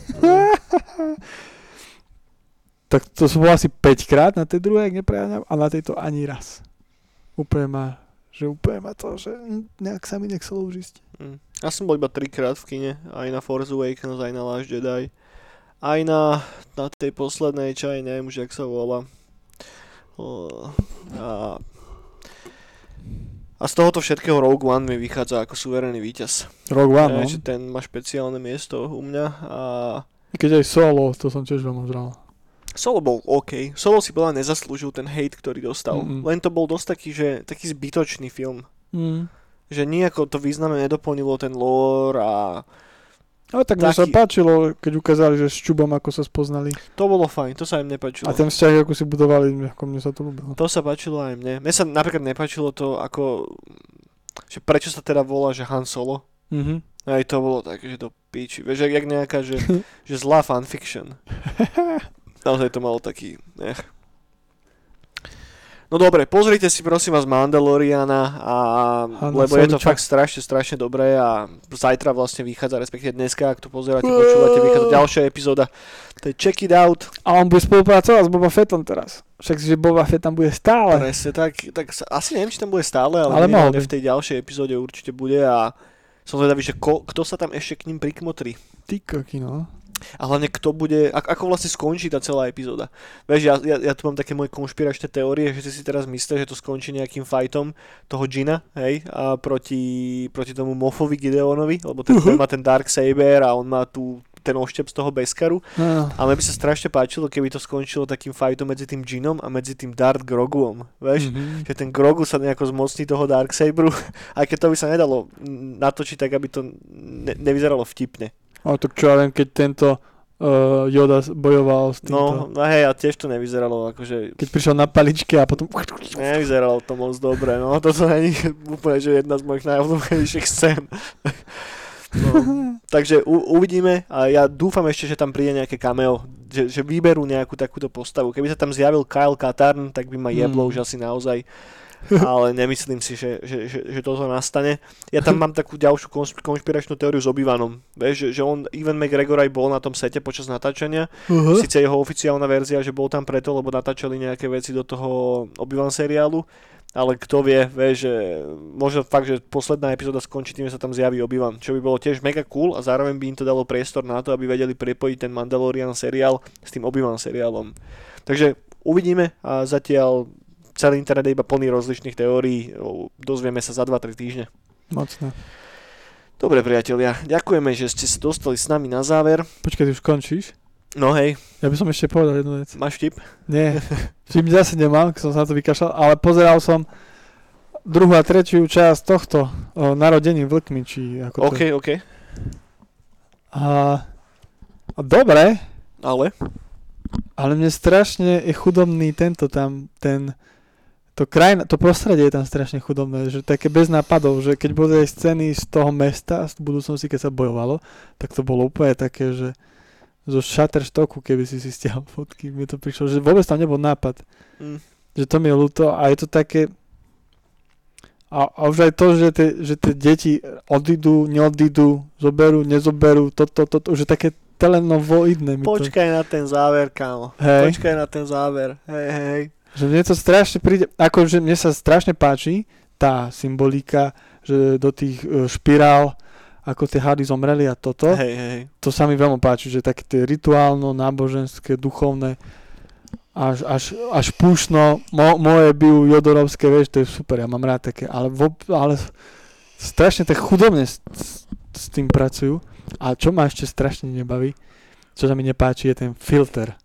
tak to som bol asi 5 krát na tej druhej, ak nepreháňam, a na tejto ani raz. Úplne ma, že úplne ma to, že nejak sa mi nechcelo už ísť. Mm. Ja som bol iba trikrát v kine, aj na Force Awakens, aj na Last Jedi. Aj na, na tej poslednej čaj, neviem už, jak sa volá. A, a z tohoto všetkého Rogue One mi vychádza ako suverénny víťaz. Rogue One, no. Ja, že ten má špeciálne miesto u mňa a Keď aj solo, to som tiež veľmi žral. Solo bol OK. Solo si mňa nezaslúžil ten hate, ktorý dostal. Mm-mm. Len to bol dosť taký, že, taký zbytočný film. Mm. Že nejako to významne nedoplnilo ten lore a Ale tak mne sa Taký- páčilo, keď ukázali, že s Čubom ako sa spoznali. to bolo fajn, to sa im nepačilo. A ten vzťah, ako si budovali, ako mne sa to ľúbilo. To sa páčilo aj mne. Mne sa napríklad nepáčilo to, ako... Že prečo sa teda volá, že Han Solo? Mhm. Aj to bolo také, že do piči. Vieš, jak nejaká, že, že zlá fanfiction. Naozaj to malo taký... Nech. No dobre, pozrite si prosím vás Mandaloriana, a, Hanna lebo je to fakt strašne, strašne dobré a zajtra vlastne vychádza, respektíve dneska, ak to pozeráte, počúvate, vychádza ďalšia epizóda. To je Check It Out. A on bude spolupracovať s Boba Fettom teraz. Však že Boba Fett tam bude stále. Presne tak, tak asi neviem, či tam bude stále, ale, Ale by. v tej ďalšej epizóde určite bude a som zvedavý, že ko, kto sa tam ešte k ním prikmotrí. Ty koky, no. A hlavne kto bude, ak, ako vlastne skončí tá celá epizóda. Vieš, ja, ja, ja tu mám také moje konšpiračné teórie, že si teraz myslíš, že to skončí nejakým fightom toho Gina, hej, a proti, proti tomu Mofovi Gideonovi, lebo ten, ten má ten Dark Saber a on má tu ten oštep z toho Beskaru. no. A mne by sa strašne páčilo, keby to skončilo takým fightom medzi tým Ginom a medzi tým Darth Groguom, vieš? Mhm. že ten Grogu sa nejako zmocní toho Darksaberu, aj keď to by sa nedalo natočiť tak, aby to ne- nevyzeralo vtipne. A tak čo ja viem, keď tento uh, Yoda bojoval s No, týmto. no hej, a tiež to nevyzeralo, akože Keď prišiel na paličke a potom... nevyzeralo to moc dobre, no toto není úplne, že jedna z mojich najobľúbenejších scén. No, takže u, uvidíme a ja dúfam ešte, že tam príde nejaké cameo, že, že vyberú nejakú takúto postavu. Keby sa tam zjavil Kyle Katarn, tak by ma jeblo Mm. už asi naozaj. Ale nemyslím si, že, že, že, že toto nastane. Ja tam mám takú ďalšiu konšpiračnú teóriu s Obivanom. Vieš, že, že on, Ivan McGregor aj bol na tom sete počas natáčania. Uh-huh. Sice jeho oficiálna verzia, že bol tam preto, lebo natáčali nejaké veci do toho Obi-Wan seriálu, ale kto vie, vieš, že možno fakt, že posledná epizóda skončí tým, že sa tam zjaví Obi-Wan, čo by bolo tiež mega cool a zároveň by im to dalo priestor na to, aby vedeli prepojiť ten Mandalorian seriál s tým Obi-Wan seriálom. Takže uvidíme a zatiaľ celý internet je iba plný rozličných teórií, dozvieme sa za 2-3 týždne. Mocné. Dobre priatelia, ďakujeme, že ste sa dostali s nami na záver. Počkaj, ty už končíš? No hej, Ja by som ešte povedal jednu vec. máš vtip? Nie, vtip zase nemám, som sa na to vykašľal, ale pozeral som druhú a tretiu časť tohto o narodení vlkmi, či ako OK. OK, A, a dobre, ale? ale mne strašne je chudobný tento tam, ten, to krajina, to prostredie je tam strašne chudobné, že také bez nápadov, že keď boli aj scény z toho mesta, z budúcnosti, keď sa bojovalo, tak to bolo úplne také, že zo Shutterstocku, keby si si stiahol fotky, mi to prišlo, že vôbec tam nebol nápad. Mm. že to mi je ľúto a je to také a, a už aj to, že tie, že tie deti odídu, neodídu, zoberú, nezoberú, toto, toto, už je také telenovoidné. Mi to, Počkaj na ten záver, kámo. hej, Počkaj na ten záver. Hej, hej. Že mne to strašne príde, akože mne sa strašne páči tá symbolika, že do tých e, špirál, ako tie hady zomreli a toto, Hej, hej. to sa mi veľmi páči, že také tie rituálno, náboženské, duchovné, až, až, až púšno, mo, moje biu jodorovské, vieš, to je super, ja mám rád také, ale, vo, ale strašne tak chudobne s, s, s tým pracujú. A čo ma ešte strašne nebaví, čo sa mi nepáči, je ten filter,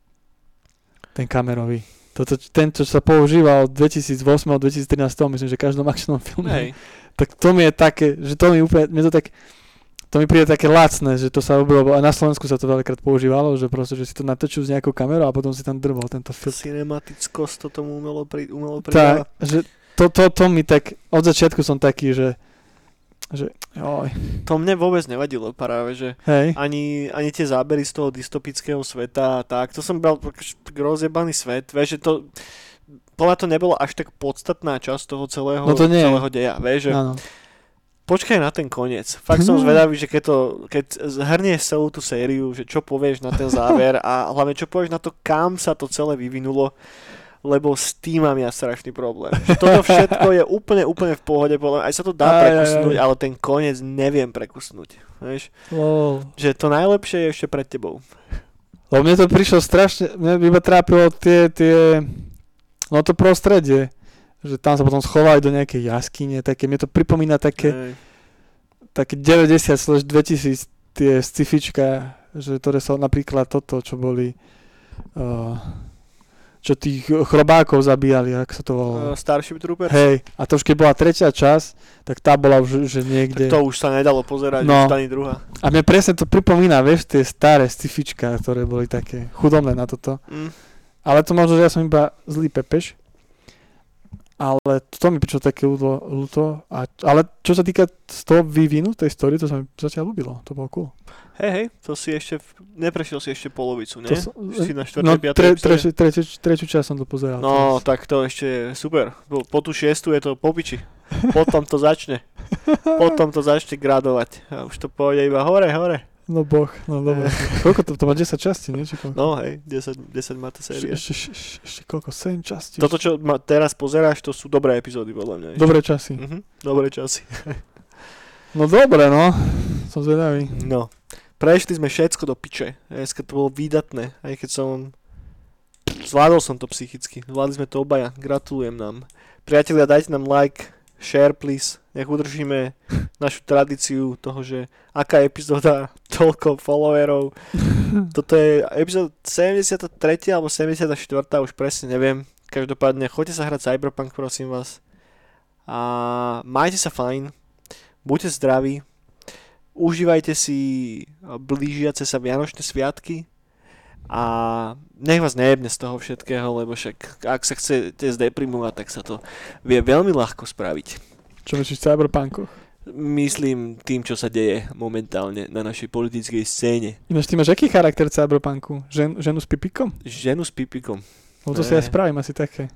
ten kamerový. Toto, ten, čo sa používa od 2008 od 2013, myslím, že v každom akčnom filme. Hej. Tak to mi je také, že to mi úplne, mne to tak, to mi príde také lacné, že to sa robilo, a na Slovensku sa to veľakrát používalo, že proste, že si to natočujú s nejakou kamerou a potom si tam drbol tento filter. Cinematickosť to tomu umelo, pri, umelo Tak, pridáva. že to, to, to mi tak, od začiatku som taký, že, že oj, To mne vôbec nevadilo práve, že hej, ani, ani tie zábery z toho dystopického sveta a tak, to som bral rozjebaný svet, vieš, že to podľa to nebolo až tak podstatná časť toho celého, No to nie. celého deja, vieš, že áno. počkaj na ten koniec. Fakt som zvedavý, že keď, to, keď zhrnieš celú tú sériu, že čo povieš na ten záver a hlavne čo povieš na to, kam sa to celé vyvinulo, lebo s tým mám ja strašný problém. Toto všetko je úplne, úplne v pohode, podľa aj sa to dá Aj, aj, prekusnúť, aj. ale ten koniec neviem prekusnúť. Vieš? Lol. Že to najlepšie je ešte pred tebou. Lebo mne to prišlo strašne, mne iba trápilo tie, tie, no to prostredie, že tam sa potom schovali do nejakej jaskyne, také, mne to pripomína také, Hej. také 90 slash 2000 tie scifička, že ktoré sa napríklad toto, čo boli, uh, čo tých chrobákov zabíjali, ako sa to volalo. Uh, Starship Troopers? Hej, a to už keď bola tretia časť, tak tá bola už že Tak niekde. to už sa nedalo pozerať, No. už ani druhá. A mne presne to pripomína, vieš, tie staré scifička, ktoré boli také chudobné na toto. Mm. Ale to možno, že ja som iba zlý pepeš. Ale to mi prišlo také ľúto. ľúto a, ale čo sa týka z toho vývinu tej story, to sa mi zatiaľ ľúbilo. To bolo cool. Hej, hej, to si ešte, neprešiel si ešte polovicu, nie? To som- si na 4. No, 5. tre, epizóde? tretiu, tretiu, tretiu časť som to pozeral. No, teraz. tak to ešte je super. Po, po tú šiestu je to po piči. Potom to začne. Potom to začne gradovať. A už to pôjde iba hore, hore. No boh, no dobre. Koľko to, to má 10 častí, nie? Či koľko? No hej, 10, 10 má tá séria. ešte, ešte, ešte koľko? 7 častí? Toto, čo ma teraz pozeráš, to sú dobré epizódy, podľa mňa. ešte. Dobré časy. Mhm, dobré časy. No dobre, no. Som zvedavý. No. Prešli sme všetko do piče. Dneska to bolo výdatné, aj keď som... Zvládol som to psychicky. Zvládli sme to obaja. Gratulujem nám. Priatelia, dajte nám like, share please. Nech udržíme našu tradíciu toho, že aká epizóda, toľko followerov. Toto je epizóda 73. alebo 74. už presne neviem. Každopádne, choďte sa hrať Cyberpunk, prosím vás. A majte sa fajn. Buďte zdraví. Užívajte si blížiace sa Vianočné sviatky a nech vás nejebne z toho všetkého, lebo však ak sa chcete zdeprimovať, tak sa to vie veľmi ľahko spraviť. Čo myslíš Cyberpunku? Myslím tým, čo sa deje momentálne na našej politickej scéne. Ináč ty máš aký charakter Cyberpunku? Žen, ženu s pipikom? Ženu s pipikom. Lebo to si Ne. ja spravím asi také.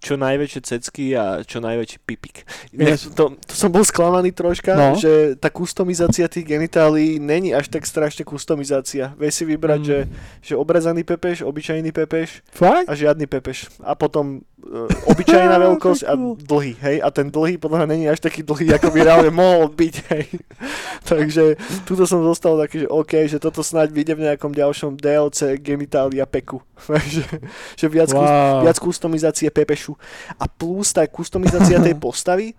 Čo najväčšie cecky a čo najväčší pipik. Ne, to, to som bol sklamaný troška, No. že tá kustomizácia tých genitálií není až tak strašne kustomizácia. Vieš si vybrať, Mm. že, že obrezaný pepeš, obyčajný pepeš Fakt? a žiadny pepeš. A potom obyčajná veľkosť a dlhý, hej. A ten dlhý podľa mňa není až taký dlhý, ako by reálne mohol byť, hej. Takže tuto som zostal taký, že OK, že toto snáď vyjde v nejakom ďalšom DLC genitália peku. že, že viac, kus, Wow. viac kustomizácie pepešu. A plus tá kustomizácia tej postavy,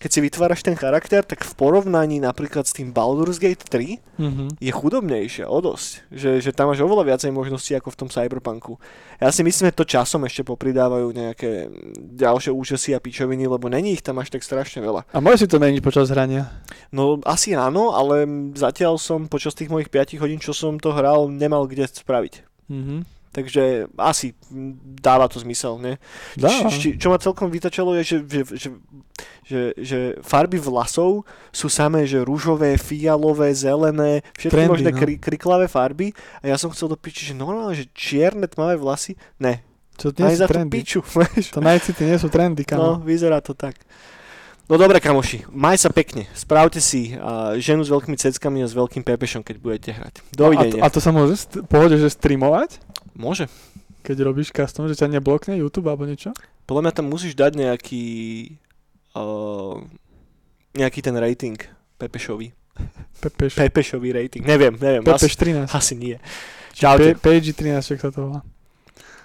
keď si vytváraš ten charakter, tak v porovnaní napríklad s tým Baldur's Gate 3 Mhm. je chudobnejšia o dosť. Že, že tam máš oveľa viacej možností ako v tom Cyberpunku. Ja si myslím, že to časom ešte popridávajú nejaké ďalšie úžasy a pičoviny, lebo není ich tam až tak strašne veľa. A môže si to meniť počas hrania? No asi áno, ale zatiaľ som počas tých mojich 5 hodín, čo som to hral, nemal kde spraviť. Mhm. Takže asi dáva to zmysel, ne? Dá. Či, či, čo ma celkom vytačalo je, že, že, že, že, že farby vlasov sú samé, že rúžové, fialové, zelené, všetky Trendy, možné no. kri, kriklavé farby a ja som chcel do piči, že normálne, že čierne tmavé vlasy, ne, To nie sú za tú trendy. piču, vieš. To najcity nie sú trendy, No, kamo. vyzerá to tak. No dobre, kamoši, maj sa pekne. Správte si uh, ženu s veľkými ceckami a s veľkým pepešom, keď budete hrať. A to, Dovidenia. a to sa môže st- pohode, že streamovať? Môže. Keď robíš custom, že ťa neblokne YouTube alebo niečo? Podľa mňa tam musíš dať nejaký... Uh, nejaký ten rating Pepešový. Pepeš. Pepešový rating. Neviem, neviem. Pepeš Asi, 13. asi nie. Čaute. Pe- Page 13, čo sa to volá.